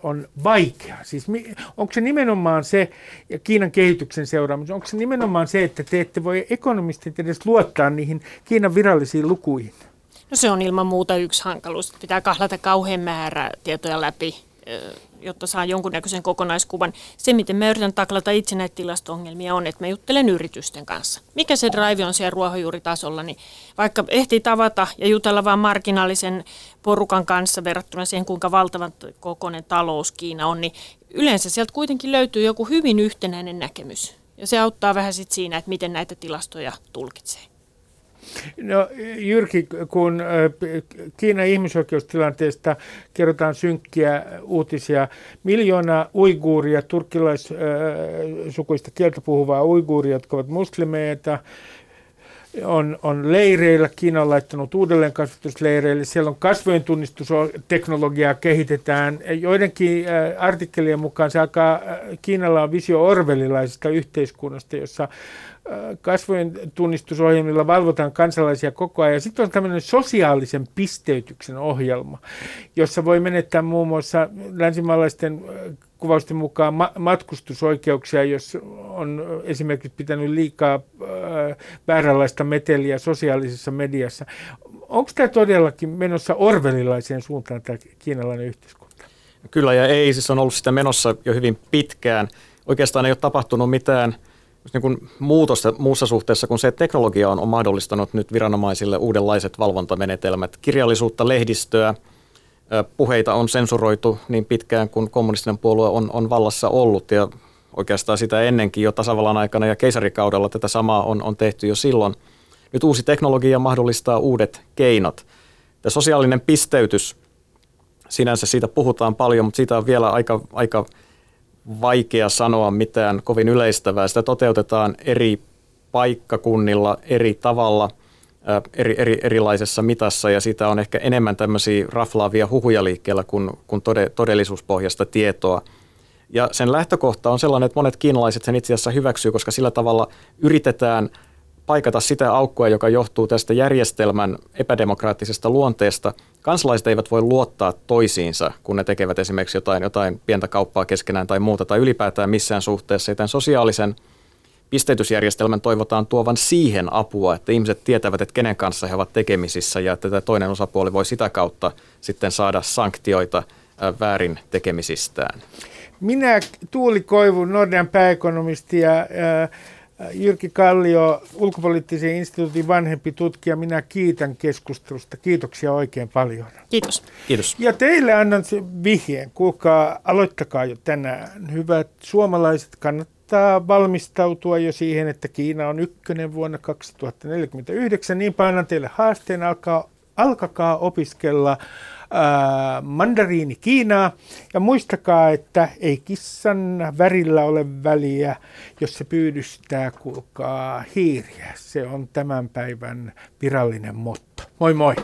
on vaikea? Siis onko se nimenomaan se, ja Kiinan kehityksen seuraamisessa, onko se nimenomaan se, että te ette voi ekonomistit edes luottaa niihin Kiinan virallisiin lukuihin? No se on ilman muuta yksi hankaluus. Pitää kahlata kauhean määrä tietoja läpi jotta saa jonkunnäköisen kokonaiskuvan. Se, miten mä yritän taklata itse näitä tilasto-ongelmia, on, että mä juttelen yritysten kanssa. Mikä se drive on siellä ruohonjuuritasolla, niin vaikka ehtii tavata ja jutella vain marginaalisen porukan kanssa verrattuna siihen, kuinka valtavan kokoinen talous Kiina on, niin yleensä sieltä kuitenkin löytyy joku hyvin yhtenäinen näkemys. Ja se auttaa vähän sit siinä, että miten näitä tilastoja tulkitsee. No Jyrki, kun Kiinan ihmisoikeustilanteesta kerrotaan synkkiä uutisia, miljoona uiguuria, turkkilaissukuista kieltä puhuvaa uiguuria, jotka ovat muslimeita, on, on leireillä, Kiina on laittanut uudelleen kasvatusleireille, siellä on kasvojen tunnistusteknologiaa kehitetään. Joidenkin artikkelien mukaan se alkaa, Kiinalla on visio orvelilaisesta yhteiskunnasta, jossa kasvojen tunnistusohjelmilla valvotaan kansalaisia koko ajan. Sitten on tämmöinen sosiaalisen pisteytyksen ohjelma, jossa voi menettää muun muassa länsimaalaisten kuvausten mukaan ma- matkustusoikeuksia, jos on esimerkiksi pitänyt liikaa äh, vääränlaista meteliä sosiaalisessa mediassa. Onko tämä todellakin menossa orvelilaiseen suuntaan tämä kiinalainen yhteiskunta? Kyllä ja ei, siis on ollut sitä menossa jo hyvin pitkään. Oikeastaan ei ole tapahtunut mitään – niin kuin muutosta muussa suhteessa kuin se, että teknologia on, on mahdollistanut nyt viranomaisille uudenlaiset valvontamenetelmät. Kirjallisuutta, lehdistöä, puheita on sensuroitu niin pitkään kuin kommunistinen puolue on, on vallassa ollut ja oikeastaan sitä ennenkin jo tasavallan aikana ja keisarikaudella tätä samaa on, on tehty jo silloin. Nyt uusi teknologia mahdollistaa uudet keinot. Tämä sosiaalinen pisteytys, sinänsä siitä puhutaan paljon, mutta siitä on vielä aika, aika vaikea sanoa mitään kovin yleistävää. Sitä toteutetaan eri paikkakunnilla eri tavalla, eri, eri, erilaisessa mitassa ja siitä on ehkä enemmän tämmöisiä raflaavia huhuja liikkeellä kuin, kuin tode, todellisuuspohjasta tietoa. Ja sen lähtökohta on sellainen, että monet kiinalaiset sen itse asiassa hyväksyy, koska sillä tavalla yritetään – paikata sitä aukkoa, joka johtuu tästä järjestelmän epädemokraattisesta luonteesta. Kansalaiset eivät voi luottaa toisiinsa, kun ne tekevät esimerkiksi jotain, jotain pientä kauppaa keskenään tai muuta, tai ylipäätään missään suhteessa. Joten sosiaalisen pisteytysjärjestelmän toivotaan tuovan siihen apua, että ihmiset tietävät, että kenen kanssa he ovat tekemisissä ja että tämä toinen osapuoli voi sitä kautta sitten saada sanktioita väärin tekemisistään. Minä Tuuli Koivu, Nordean pääekonomisti ja äh, Jyrki Kallio, ulkopoliittisen instituutin vanhempi tutkija, minä kiitän keskustelusta. Kiitoksia oikein paljon. Kiitos. Kiitos. Ja teille annan vihjeen. Kuulkaa, aloittakaa jo tänään. Hyvät suomalaiset, kannattaa valmistautua jo siihen, että Kiina on ykkönen vuonna 2049. Niin annan teille haasteen, alkaa, alkakaa opiskella ää, mandariini Kiinaa. Ja muistakaa, että ei kissan värillä ole väliä, jos se pyydystää, kuulkaa hiiriä. Se on tämän päivän virallinen motto. Moi moi!